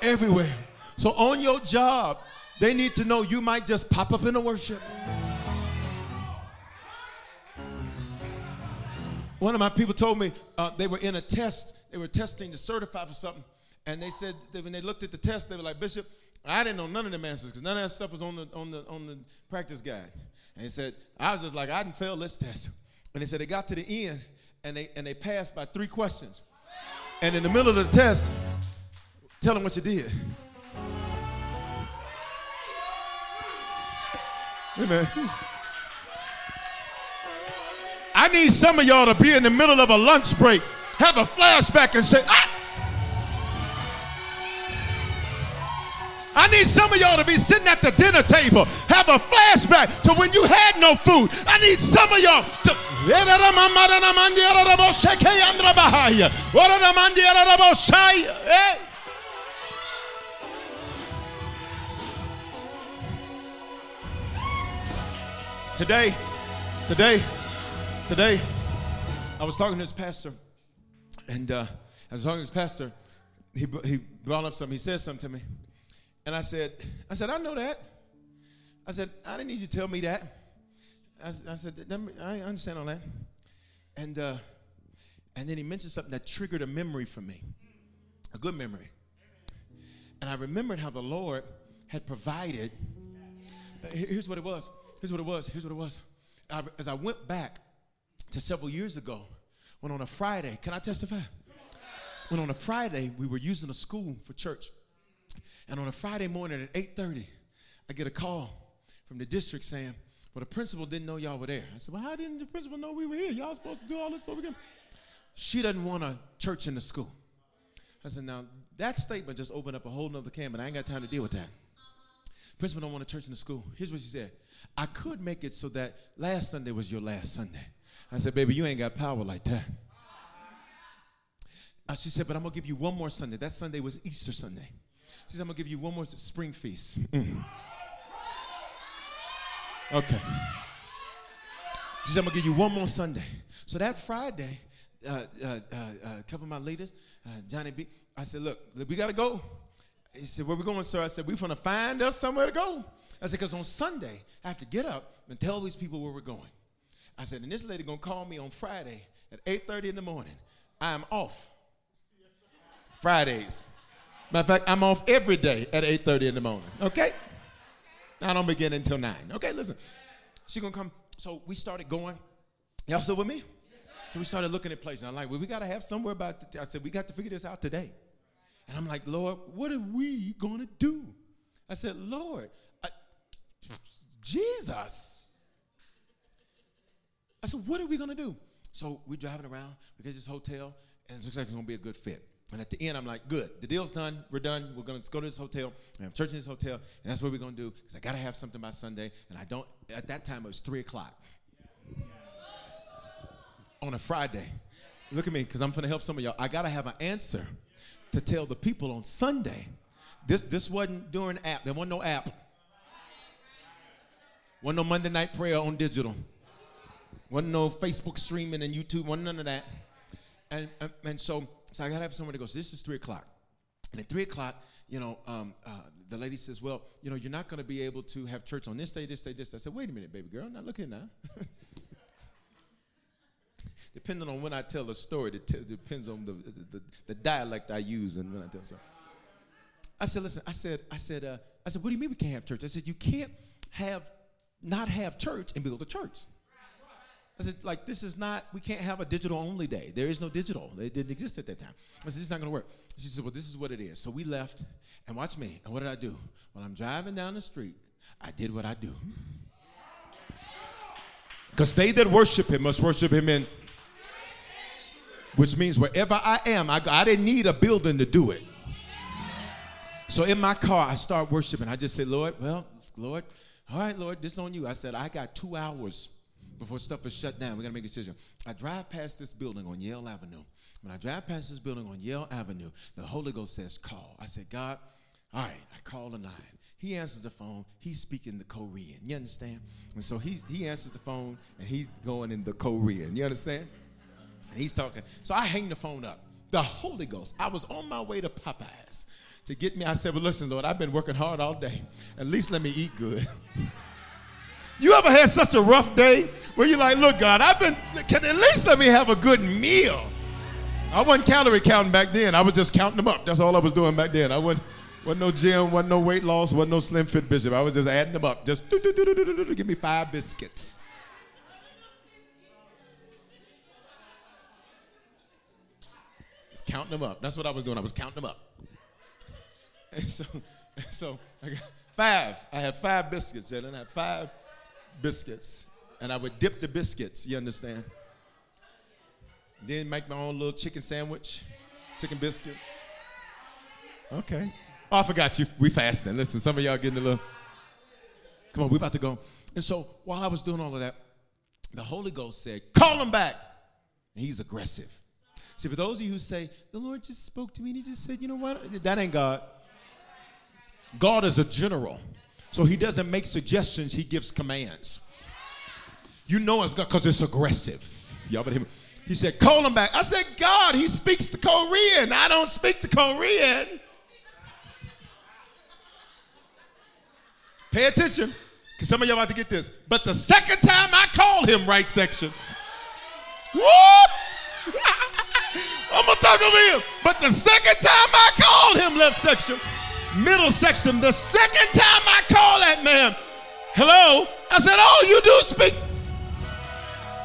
Everywhere. So on your job, they need to know you might just pop up in the worship. One of my people told me uh, they were in a test. They were testing to certify for something. And they said that when they looked at the test, they were like, Bishop, I didn't know none of them answers because none of that stuff was on the, on, the, on the practice guide. And he said, I was just like, I didn't fail this test. And they said they got to the end and they, and they passed by three questions. And in the middle of the test, tell them what you did. Amen. I need some of y'all to be in the middle of a lunch break, have a flashback and say, ah! I need some of y'all to be sitting at the dinner table, have a flashback to when you had no food. I need some of y'all to. Today, today, today, I was talking to this pastor, and uh, I was talking to this pastor. He, he brought up something. He said something to me, and I said, I said, I know that. I said, I didn't need you to tell me that. I, I said, I understand all that. And uh, and then he mentioned something that triggered a memory for me, a good memory. And I remembered how the Lord had provided. Here's what it was. Here's what it was. Here's what it was. I, as I went back to several years ago, when on a Friday, can I testify? When on a Friday we were using a school for church, and on a Friday morning at 8:30, I get a call from the district saying, "Well, the principal didn't know y'all were there." I said, "Well, how didn't the principal know we were here? Y'all supposed to do all this we come." She doesn't want a church in the school. I said, "Now that statement just opened up a whole nother can, but I ain't got time to deal with that." Principal don't want a church in the school. Here's what she said. I could make it so that last Sunday was your last Sunday. I said, baby, you ain't got power like that. Uh, she said, but I'm gonna give you one more Sunday. That Sunday was Easter Sunday. She said, I'm gonna give you one more spring feast. Mm. Okay. She said, I'm gonna give you one more Sunday. So that Friday, uh, uh, uh, a couple of my leaders, uh, Johnny B, I said, look, we gotta go. He said, where we going, sir? I said, we're gonna find us somewhere to go. I said, because on Sunday, I have to get up and tell these people where we're going. I said, and this lady gonna call me on Friday at 8:30 in the morning. I am off. Fridays. Matter of fact, I'm off every day at 8:30 in the morning. Okay? I don't begin until 9. Okay, listen. She gonna come. So we started going. Y'all still with me? So we started looking at places. I'm like, well, we gotta have somewhere about. The, I said, we got to figure this out today. And I'm like, Lord, what are we gonna do? I said, Lord, I, Jesus. I said, what are we gonna do? So we're driving around, we get this hotel, and it looks like it's gonna be a good fit. And at the end, I'm like, good, the deal's done, we're done, we're gonna go to this hotel, and have church in this hotel, and that's what we're gonna do, because I gotta have something by Sunday, and I don't, at that time it was three o'clock. On a Friday. Look at me, because I'm gonna help some of y'all. I gotta have an answer to tell the people on Sunday. This this wasn't during app. There wasn't no app. Wasn't no Monday night prayer on digital. Wasn't no Facebook streaming and YouTube. Wasn't none of that. And and, and so so I gotta have somewhere to go. So this is three o'clock. And at three o'clock, you know, um, uh, the lady says, "Well, you know, you're not going to be able to have church on this day, this day, this." Day. I said, "Wait a minute, baby girl. Now look here now." [laughs] Depending on when I tell a story, it t- depends on the, the, the, dialect I use and when I tell so. I said, "Listen," I said, "I said, uh, I said, what do you mean we can't have church?" I said, "You can't have not have church and build a church." I said, like, this is not, we can't have a digital only day. There is no digital. It didn't exist at that time. I said, this is not going to work. She said, well, this is what it is. So we left, and watch me. And what did I do? When I'm driving down the street, I did what I do. Because they that worship him must worship him in, which means wherever I am, I, I didn't need a building to do it. So in my car, I start worshiping. I just say, Lord, well, Lord, all right, Lord, this on you. I said, I got two hours before stuff is shut down. We gotta make a decision. I drive past this building on Yale Avenue. When I drive past this building on Yale Avenue, the Holy Ghost says, call. I said, God, all right, I call the line. He answers the phone. He's speaking the Korean. You understand? And so he, he answers the phone and he's going in the Korean. You understand? And he's talking. So I hang the phone up. The Holy Ghost. I was on my way to Popeyes to get me. I said, Well, listen, Lord, I've been working hard all day. At least let me eat good. You ever had such a rough day where you're like, look, God, I've been, can at least let me have a good meal? I wasn't calorie counting back then. I was just counting them up. That's all I was doing back then. I wasn't, wasn't no gym, wasn't no weight loss, wasn't no slim fit bishop. I was just adding them up. Just give me five biscuits. Counting them up. That's what I was doing. I was counting them up. [laughs] And so, and so I got five. I had five biscuits, and I had five biscuits. And I would dip the biscuits, you understand? Then make my own little chicken sandwich, chicken biscuit. Okay. Oh, I forgot you. We fasting. Listen, some of y'all getting a little. Come on, we about to go. And so while I was doing all of that, the Holy Ghost said, Call him back. And he's aggressive. See, for those of you who say, The Lord just spoke to me and he just said, You know what? That ain't God. God is a general. So he doesn't make suggestions, he gives commands. You know it's God because it's aggressive. Y'all better hear me. He said, Call him back. I said, God, he speaks the Korean. I don't speak the Korean. Pay attention, because some of y'all about to get this. But the second time I called him right section, whoop! [laughs] I'm gonna talk over here. But the second time I called him left section, middle section, the second time I called that man, hello, I said, Oh, you do speak.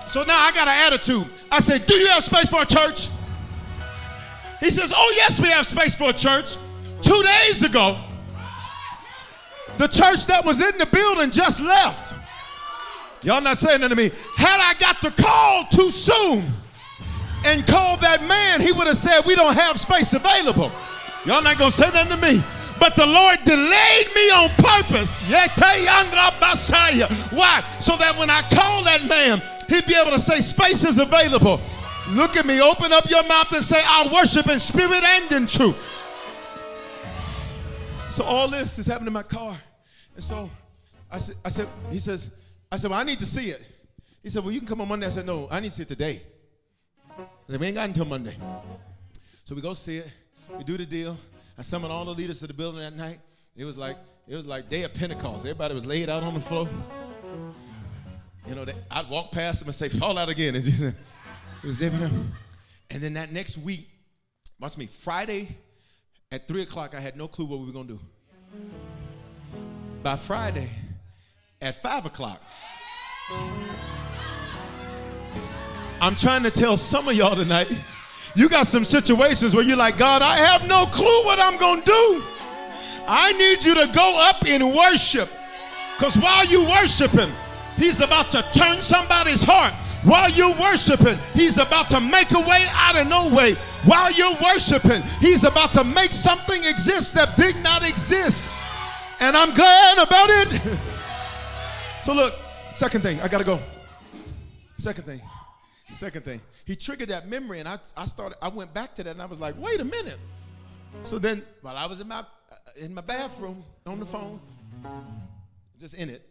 So now I got an attitude. I said, Do you have space for a church? He says, Oh, yes, we have space for a church. Two days ago, the church that was in the building just left. Y'all not saying that to me. Had I got the call too soon and called that man, he would have said, We don't have space available. Y'all not gonna say nothing to me. But the Lord delayed me on purpose. Why? So that when I call that man, he'd be able to say, Space is available. Look at me, open up your mouth and say, I worship in spirit and in truth. So all this is happening in my car. And so I said, I said, he says, I said, well, I need to see it. He said, well, you can come on Monday. I said, no, I need to see it today. We ain't got until Monday. So we go see it. We do the deal. I summoned all the leaders to the building that night. It was like, it was like day of Pentecost. Everybody was laid out on the floor. You know, they, I'd walk past them and say, fall out again. [laughs] Just, it was David. And then that next week, watch me, Friday at 3 o'clock, I had no clue what we were to do. By Friday at 5 o'clock, I'm trying to tell some of y'all tonight, you got some situations where you're like, God, I have no clue what I'm going to do. I need you to go up in worship. Because while you worship Him, He's about to turn somebody's heart. While you're worshiping, He's about to make a way out of no way. While you're worshiping, He's about to make something exist that did not exist. And I'm glad about it. [laughs] so, look, second thing, I got to go. Second thing. Second thing, he triggered that memory, and I, I started. I went back to that, and I was like, "Wait a minute." So then, while I was in my uh, in my bathroom on the phone, just in it,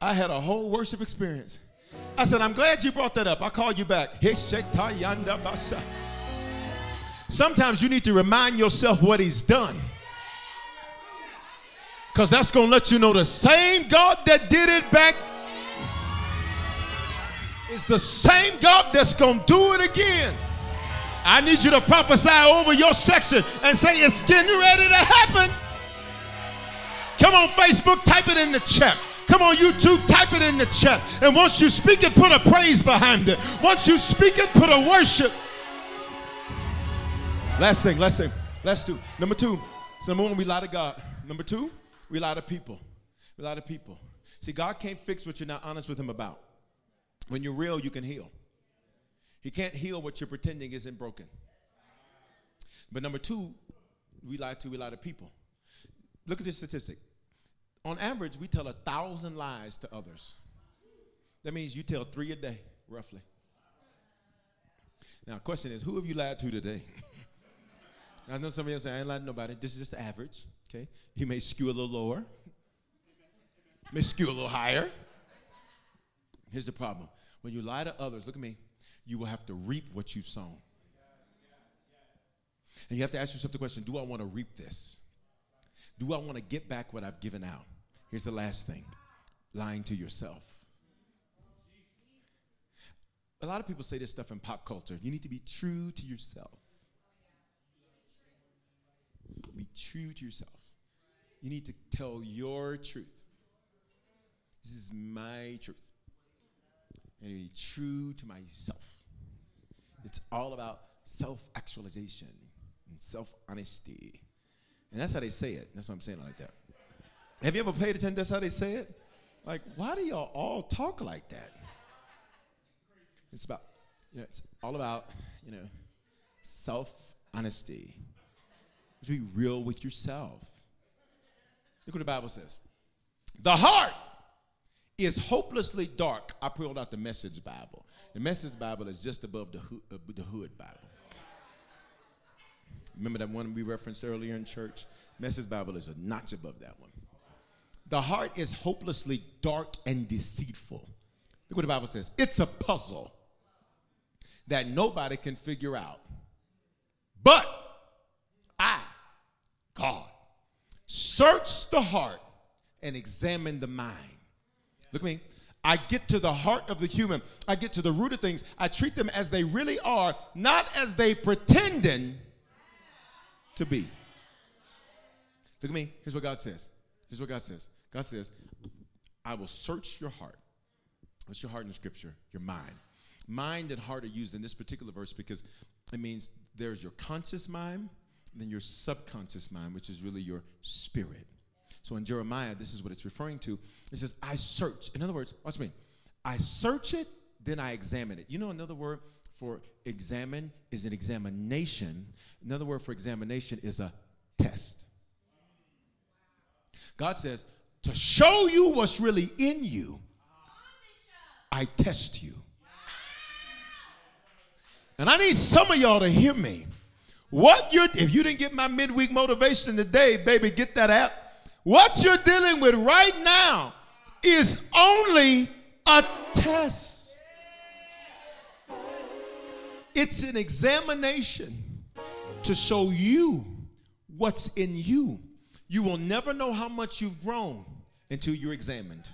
I had a whole worship experience. I said, "I'm glad you brought that up." I called you back. Sometimes you need to remind yourself what he's done. Because that's going to let you know the same God that did it back is the same God that's going to do it again. I need you to prophesy over your section and say it's getting ready to happen. Come on, Facebook, type it in the chat. Come on, YouTube, type it in the chat. And once you speak it, put a praise behind it. Once you speak it, put a worship. Last thing, last thing, last two. Number two, so number one, we lie to God. Number two, we lie to people. We lie to people. See, God can't fix what you're not honest with Him about. When you're real, you can heal. He can't heal what you're pretending isn't broken. But number two, we lie to, we lie to people. Look at this statistic. On average, we tell a thousand lies to others. That means you tell three a day, roughly. Now, question is, who have you lied to today? [laughs] I know some of you say, I ain't lying to nobody. This is just the average. Okay? He may skew a little lower, may skew a little higher. Here's the problem when you lie to others, look at me, you will have to reap what you've sown. And you have to ask yourself the question do I want to reap this? Do I want to get back what I've given out? Here's the last thing lying to yourself. A lot of people say this stuff in pop culture. You need to be true to yourself. Be true to yourself. You need to tell your truth. This is my truth. And be true to myself. It's all about self actualization and self honesty. And that's how they say it. That's why I'm saying like that. Have you ever paid attention? That's how they say it? Like, why do y'all all talk like that? It's about, you know, it's all about, you know, self honesty. Be real with yourself. Look what the Bible says. The heart is hopelessly dark. I pulled out the Message Bible. The Message Bible is just above the hood, uh, the hood Bible. Remember that one we referenced earlier in church? Message Bible is a notch above that one. The heart is hopelessly dark and deceitful. Look what the Bible says. It's a puzzle that nobody can figure out. But I, God, search the heart and examine the mind. Look at me. I get to the heart of the human. I get to the root of things. I treat them as they really are, not as they pretending to be. Look at me. Here's what God says. Here's what God says. God says, I will search your heart. What's your heart in the scripture? Your mind. Mind and heart are used in this particular verse because it means there's your conscious mind, then your subconscious mind, which is really your spirit. So in Jeremiah, this is what it's referring to. It says, I search. In other words, watch me. I search it, then I examine it. You know, another word for examine is an examination. Another word for examination is a test. God says, to show you what's really in you, I test you. And I need some of y'all to hear me. What you're, if you didn't get my midweek motivation today, baby, get that app. What you're dealing with right now is only a test. It's an examination to show you what's in you. You will never know how much you've grown until you're examined.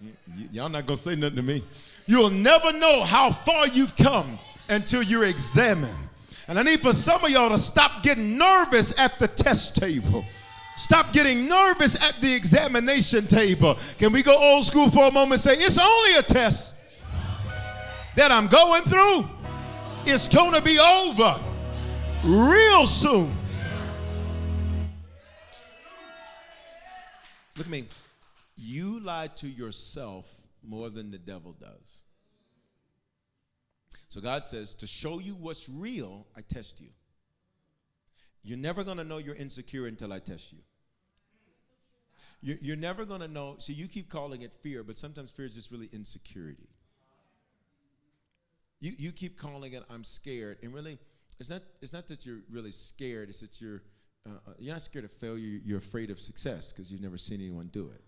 Y- y'all not gonna say nothing to me. You'll never know how far you've come until you're examined. And I need for some of y'all to stop getting nervous at the test table. Stop getting nervous at the examination table. Can we go old school for a moment say, it's only a test that I'm going through? It's gonna be over real soon. Look at me. You lie to yourself more than the devil does. So God says, to show you what's real, I test you. You're never going to know you're insecure until I test you. You're, you're never going to know. See, you keep calling it fear, but sometimes fear is just really insecurity. You, you keep calling it, I'm scared. And really, it's not, it's not that you're really scared, it's that you're, uh, uh you're not scared of failure, you're afraid of success because you've never seen anyone do it.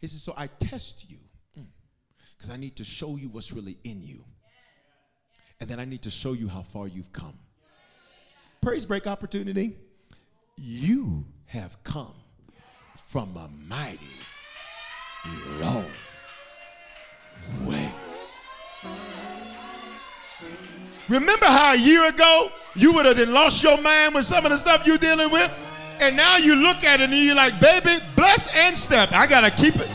He says, So I test you because I need to show you what's really in you. And then I need to show you how far you've come. Praise break opportunity. You have come from a mighty long way. Remember how a year ago you would have lost your mind with some of the stuff you're dealing with? And now you look at it and you're like, baby, bless and step. I got to keep it.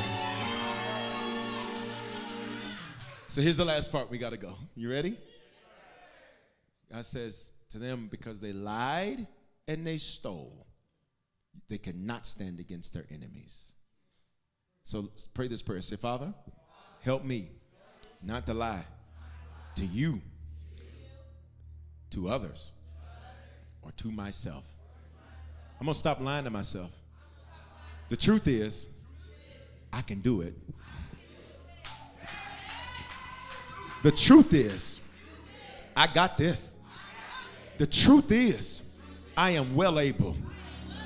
So here's the last part we got to go. You ready? God says to them, because they lied and they stole, they cannot stand against their enemies. So pray this prayer. Say, Father, help me not to lie to you, to others, or to myself. I'm going to stop lying to myself. The truth is, I can do it. The truth is, I got this. The truth is, I am well able.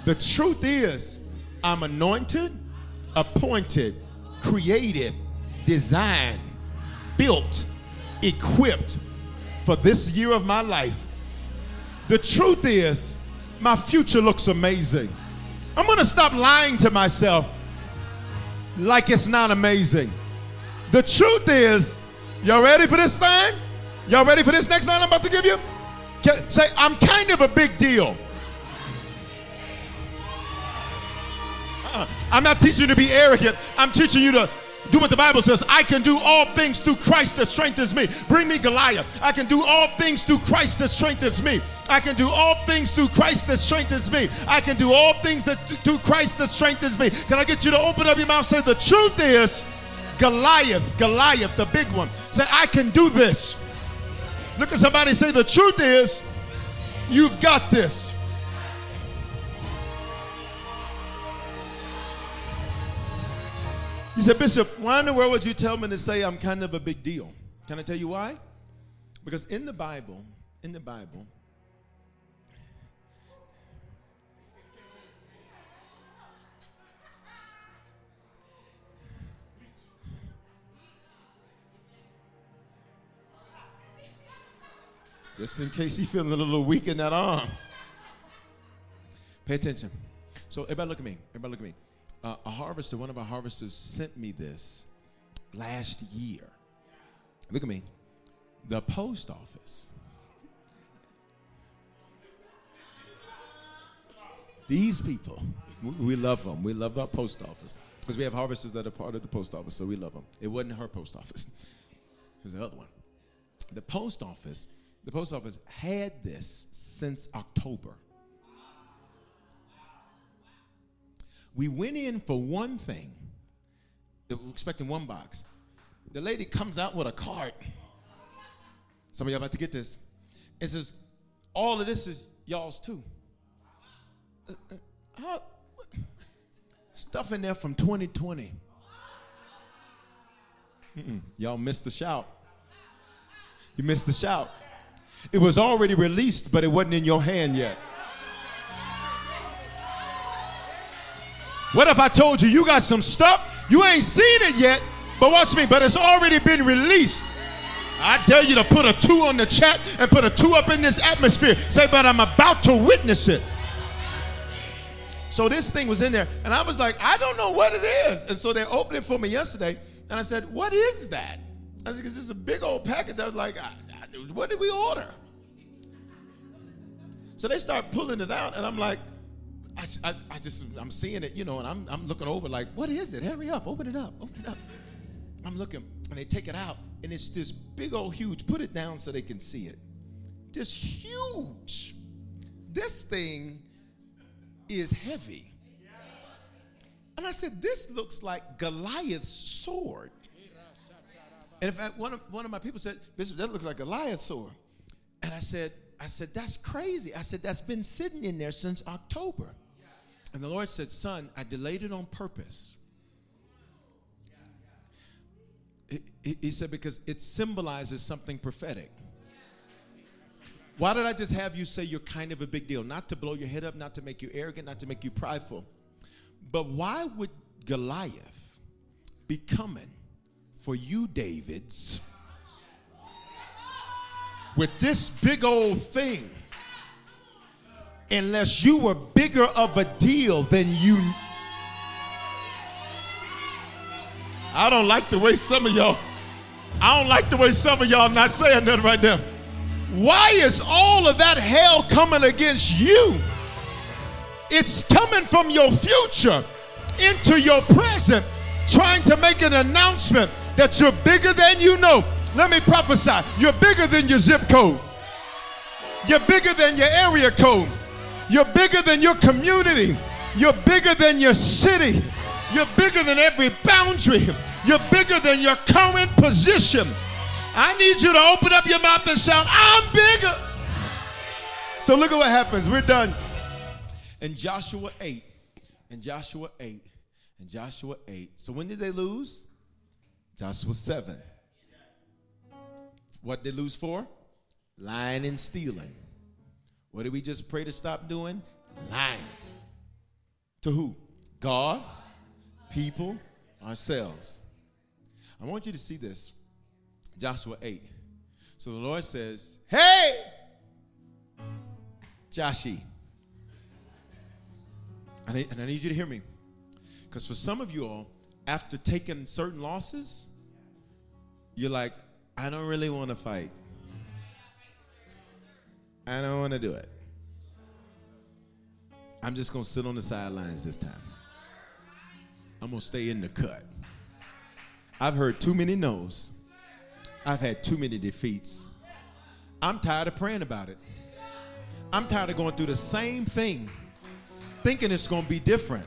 The truth is, I'm anointed, appointed, created, designed, built, equipped for this year of my life. The truth is, my future looks amazing. I'm gonna stop lying to myself like it's not amazing. The truth is, y'all ready for this thing? Y'all ready for this next line I'm about to give you? Say, I'm kind of a big deal. Uh-uh. I'm not teaching you to be arrogant. I'm teaching you to do what the Bible says. I can do all things through Christ that strengthens me. Bring me Goliath. I can do all things through Christ that strengthens me. I can do all things through Christ that strengthens me. I can do all things that through Christ that strengthens me. Can I get you to open up your mouth? Say the truth is, Goliath, Goliath, the big one. Say, I can do this. Look at somebody say, The truth is, you've got this. You said, Bishop, why in the world would you tell me to say I'm kind of a big deal? Can I tell you why? Because in the Bible, in the Bible, just in case he's feeling a little weak in that arm. Pay attention. So everybody look at me. Everybody look at me. Uh, a harvester, one of our harvesters sent me this last year. Look at me. The post office. These people, we, we love them. We love our post office because we have harvesters that are part of the post office, so we love them. It wasn't her post office. [laughs] It was the other one. The post office, the post office had this since October. We went in for one thing. Expecting one box. The lady comes out with a cart. Some of y'all about to get this. It says, all of this is y'all's too. Uh, uh, Stuff in there from 2020. Mm-mm. Y'all missed the shout. You missed the shout. It was already released, but it wasn't in your hand yet. What if I told you you got some stuff? You ain't seen it yet, but watch me, but it's already been released. I dare you to put a two on the chat and put a two up in this atmosphere. Say, but I'm about to witness it. So this thing was in there, and I was like, I don't know what it is. And so they opened it for me yesterday, and I said, What is that? I said, Because it's a big old package. I was like, What did we order? So they start pulling it out, and I'm like, I, I, I just, I'm seeing it, you know, and I'm, I'm looking over like, what is it? Hurry up, open it up, open it up. I'm looking, and they take it out, and it's this big old huge. Put it down so they can see it. This huge. This thing is heavy. And I said, this looks like Goliath's sword. And in fact, one of, one of my people said, Bishop, that looks like a Goliath's sword. And I said, I said, that's crazy. I said, that's been sitting in there since October. And the Lord said, Son, I delayed it on purpose. He- he said, because it symbolizes something prophetic. Why did I just have you say you're kind of a big deal? Not to blow your head up, not to make you arrogant, not to make you prideful. But why would Goliath be coming for you, Davids, with this big old thing? Unless you were bigger of a deal than you. I don't like the way some of y'all, I don't like the way some of y'all not saying that right there. Why is all of that hell coming against you? It's coming from your future into your present, trying to make an announcement that you're bigger than you know. Let me prophesy. You're bigger than your zip code. You're bigger than your area code. You're bigger than your community. You're bigger than your city. You're bigger than every boundary. You're bigger than your current position. I need you to open up your mouth and shout, I'm bigger. So look at what happens. We're done. In Joshua 8, in Joshua 8, in Joshua 8. So when did they lose? Joshua 7. What did lose for? Lying and stealing. What did we just pray to stop doing? Lying. To who? God, people, ourselves. I want you to see this. Joshua 8. So the Lord says, Hey, Joshi. I and I need you to hear me. Because for some of you all, after taking certain losses, you're like, I don't really want to fight. I don't want to do it. I'm just going to sit on the sidelines this time. I'm going to stay in the cut. I've heard too many no's. I've had too many defeats. I'm tired of praying about it. I'm tired of going through the same thing, thinking it's going to be different.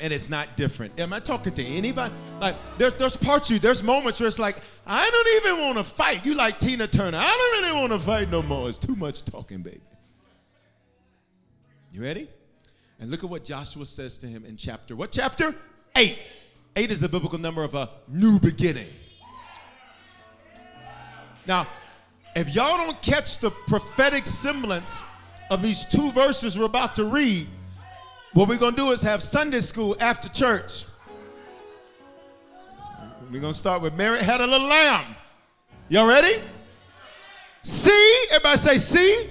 And it's not different. Am I talking to anybody? Like, there's there's parts you, there's moments where it's like, I don't even want to fight. You like Tina Turner. I don't really want to fight no more. It's too much talking, baby. You ready? And look at what Joshua says to him in chapter, what chapter? Eight. Eight is the biblical number of a new beginning. Now, if y'all don't catch the prophetic semblance of these two verses we're about to read, what we're going to do is have Sunday school after church. We're going to start with Mary had a little lamb. Y'all ready? See, everybody say, see.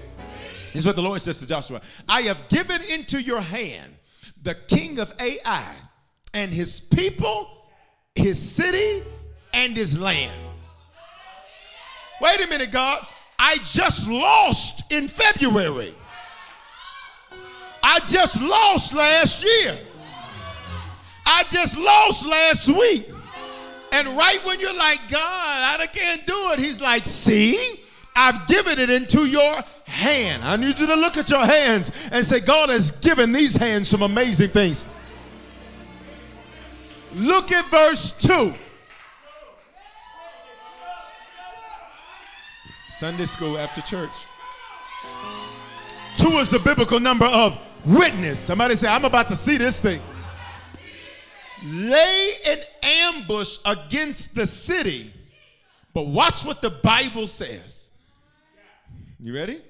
This is what the Lord says to Joshua. I have given into your hand the king of Ai and his people, his city, and his land. Wait a minute, God. I just lost in February. I just lost last year. I just lost last week. And right when you're like, God, I can't do it, he's like, see, I've given it into your hand. I need you to look at your hands and say, God has given these hands some amazing things. Look at verse 2. Sunday school after church. Two is the biblical number of witness. Somebody say, I'm about to see this thing. Lay an ambush against the city, but watch what the Bible says. You ready?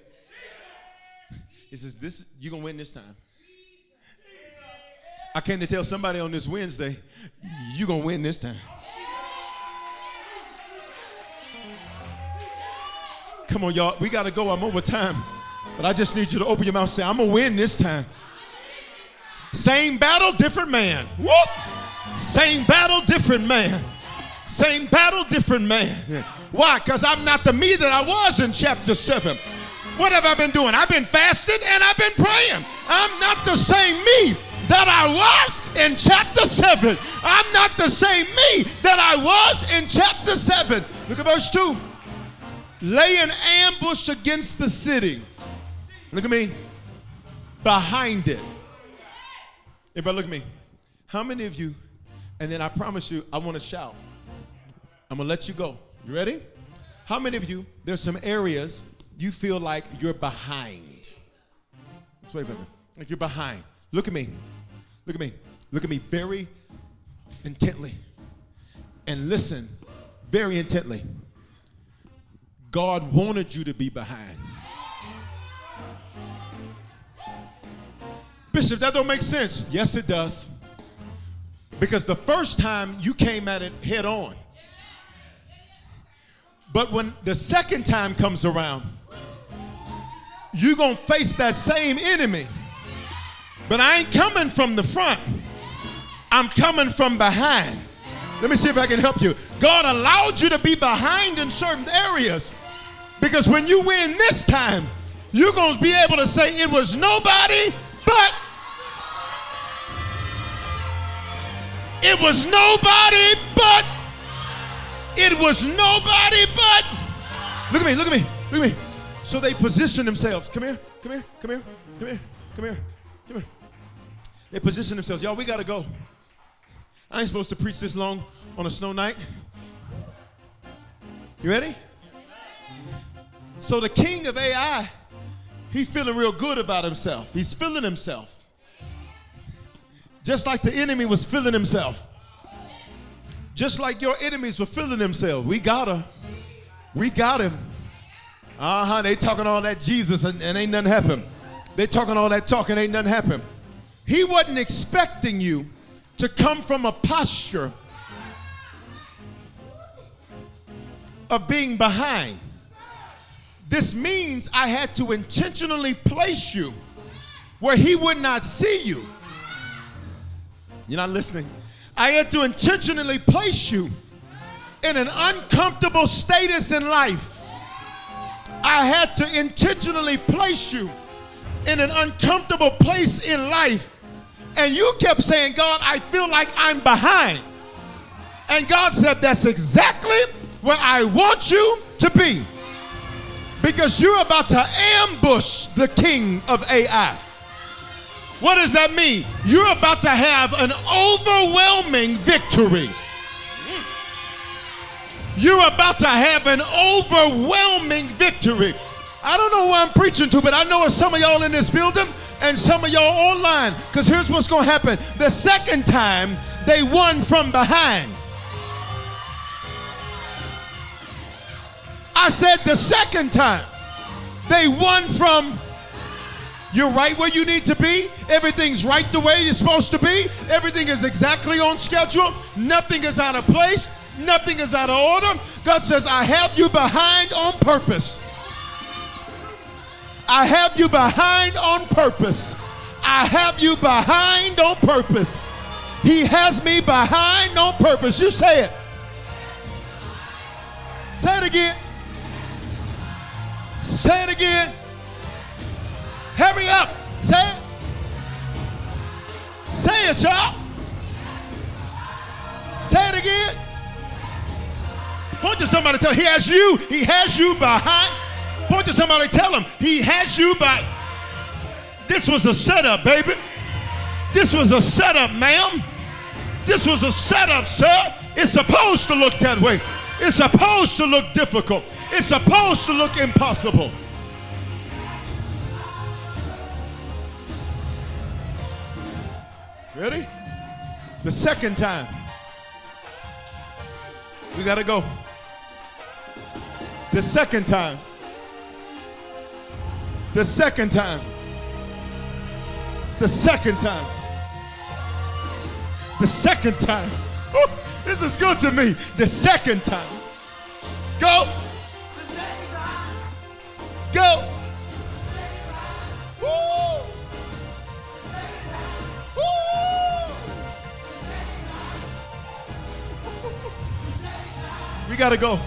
He says, This you're gonna win this time. I came to tell somebody on this Wednesday, you're gonna win this time. Come on, y'all. We gotta go. I'm over time. But I just need you to open your mouth and say, I'm gonna win this time. Same battle, different man. Whoop! Same battle, different man. Same battle, different man. Why? Because I'm not the me that I was in chapter 7. What have I been doing? I've been fasting and I've been praying. I'm not the same me that I was in chapter 7. I'm not the same me that I was in chapter 7. Look at verse 2. Lay an ambush against the city. Look at me. Behind it. Everybody, look at me. How many of you, and then I promise you, I want to shout. I'm going to let you go. You ready? How many of you, there's some areas you feel like you're behind? Let's wait a minute. Like you're behind. Look at me. Look at me. Look at me very intently. And listen very intently. God wanted you to be behind. Bishop, that don't make sense. Yes, it does. Because the first time you came at it head on. But when the second time comes around, you're going to face that same enemy. But I ain't coming from the front, I'm coming from behind. Let me see if I can help you. God allowed you to be behind in certain areas because when you win this time, you're going to be able to say it was nobody but. It was nobody but. It was nobody but. Look at me, look at me, look at me. So they position themselves. Come here, come here, come here, come here, come here, come here. They position themselves. Y'all, we got to go. I ain't supposed to preach this long on a snow night. You ready? So the king of Ai, he's feeling real good about himself. He's feeling himself. Just like the enemy was feeling himself. Just like your enemies were feeling themselves. We got her. We got him. Uh-huh. They talking all that Jesus and, and ain't nothing happen. They talking all that talking, ain't nothing happen. He wasn't expecting you to come from a posture of being behind. This means I had to intentionally place you where he would not see you. You're not listening. I had to intentionally place you in an uncomfortable status in life. I had to intentionally place you in an uncomfortable place in life. And you kept saying, God, I feel like I'm behind. And God said, That's exactly where I want you to be. Because you're about to ambush the king of Ai. What does that mean? You're about to have an overwhelming victory. Hmm. You're about to have an overwhelming victory. I don't know who I'm preaching to, but I know it's some of y'all in this building and some of y'all online. Because here's what's going to happen. The second time, they won from behind. I said the second time, they won from you're right where you need to be. Everything's right the way you're supposed to be. Everything is exactly on schedule. Nothing is out of place. Nothing is out of order. God says, I have you behind on purpose. I have you behind on purpose. I have you behind on purpose. He has me behind on purpose. You say it. Say it again. Say it again. Hurry up. Say it. Say it, y'all. Say it again. Point to somebody, tell him, he has you. He has you behind. Point to somebody, tell him he has you by. This was a setup, baby. This was a setup, ma'am. This was a setup, sir. It's supposed to look that way. It's supposed to look difficult. It's supposed to look impossible. Ready? The second time. We got to go. The second time. The second time. The second time. The second time. This is good to me. The second time. Go. Go. Woo. Got to go.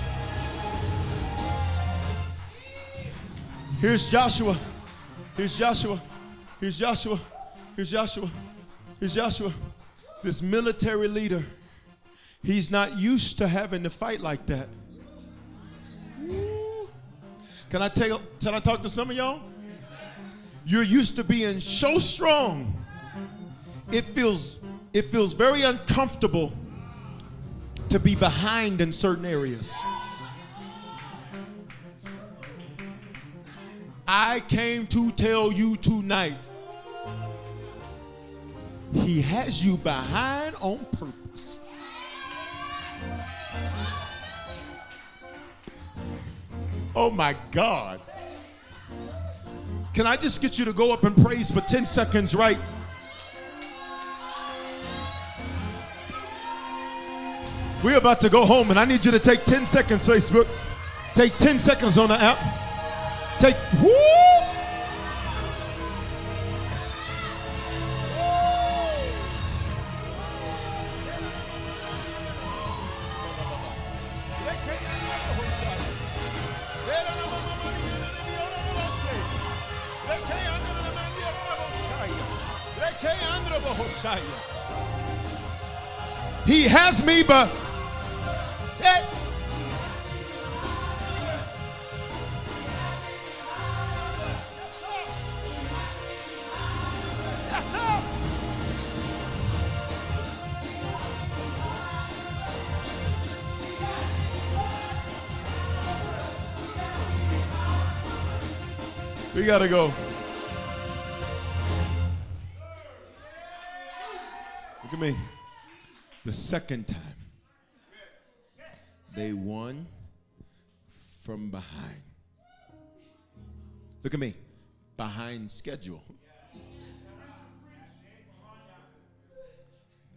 Here's Joshua. Here's Joshua. Here's Joshua. Here's Joshua. Here's Joshua. This military leader. He's not used to having to fight like that. Can I tell can I talk to some of y'all? You're used to being so strong. It feels it feels very uncomfortable to be behind in certain areas. I came to tell you tonight. He has you behind on purpose. Oh my God. Can I just get you to go up and praise for 10 seconds, right? We're about to go home, and I need you to take 10 seconds, Facebook. Take 10 seconds on the app. Take! He has me, but Hey. We gotta go. Look at me. The second time they won from behind. Look at me. Behind schedule.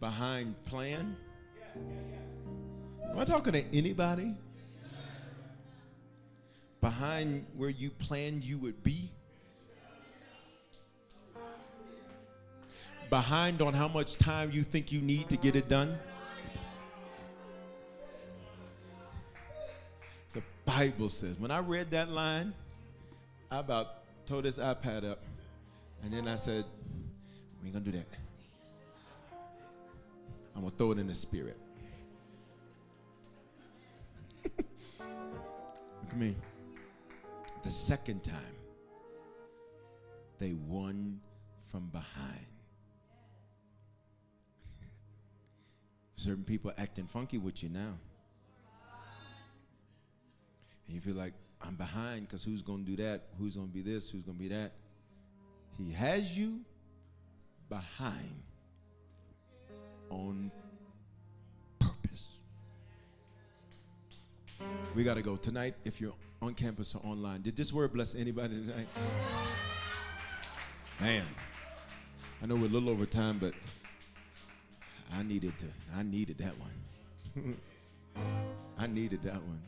Behind plan. Am I talking to anybody? Behind where you planned you would be? Behind on how much time you think you need to get it done? Bible says, when I read that line, I about tore this iPad up. And then I said, we ain't gonna do that. I'm gonna throw it in the spirit. [laughs] Look at me. The second time, they won from behind. [laughs] Certain people acting funky with you now. And you feel like, I'm behind because who's going to do that? Who's going to be this? Who's going to be that? He has you behind on purpose. We got to go. Tonight, if you're on campus or online, did this word bless anybody tonight? Man, I know we're a little over time, but I needed to, I needed that one. [laughs] I needed that one.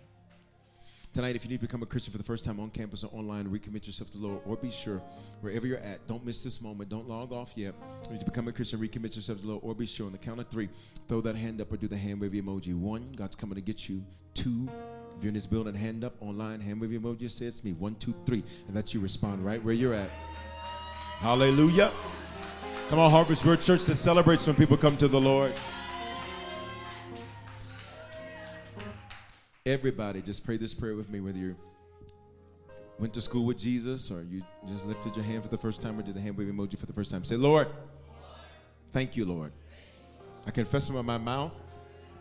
Tonight, if you need to become a Christian for the first time on campus or online, recommit yourself to the Lord, or be sure, wherever you're at, don't miss this moment. Don't log off yet. If you become a Christian, recommit yourself to the Lord, or be sure. On the count of three, throw that hand up or do the hand wave emoji. One, God's coming to get you. Two, if you're in this building, hand up online, hand wave emoji. Say it's me. One, two, three. And that you respond right where you're at. Hallelujah. Come on, Harvest Word Church that celebrates when people come to the Lord. Everybody, just pray this prayer with me, whether you went to school with Jesus or you just lifted your hand for the first time or did the hand wave emoji for the first time. Say, Lord, thank you, Lord. I confess with my mouth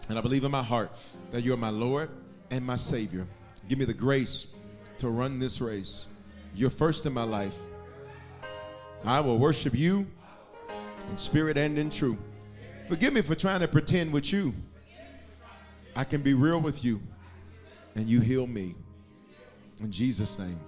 and I believe in my heart that you are my Lord and my Savior. Give me the grace to run this race. You're first in my life. I will worship you in spirit and in truth. Forgive me for trying to pretend with you. I can be real with you and you heal me. In Jesus' name.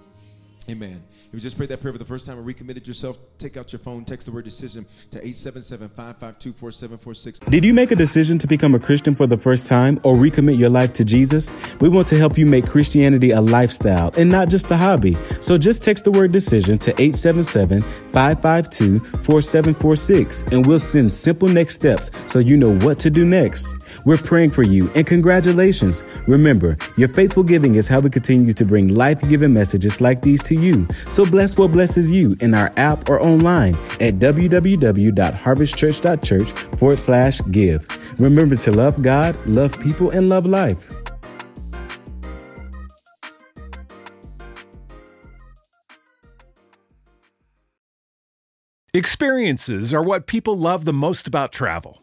Amen. If you just prayed that prayer for the first time and recommitted yourself, take out your phone, text the word decision to 877 552 4746. Did you make a decision to become a Christian for the first time or recommit your life to Jesus? We want to help you make Christianity a lifestyle and not just a hobby. So just text the word decision to 877 552 4746 and we'll send simple next steps so you know what to do next. We're praying for you and congratulations. Remember, your faithful giving is how we continue to bring life giving messages like these to you. So bless what blesses you in our app or online at www.harvestchurch.church forward slash give. Remember to love God, love people, and love life. Experiences are what people love the most about travel.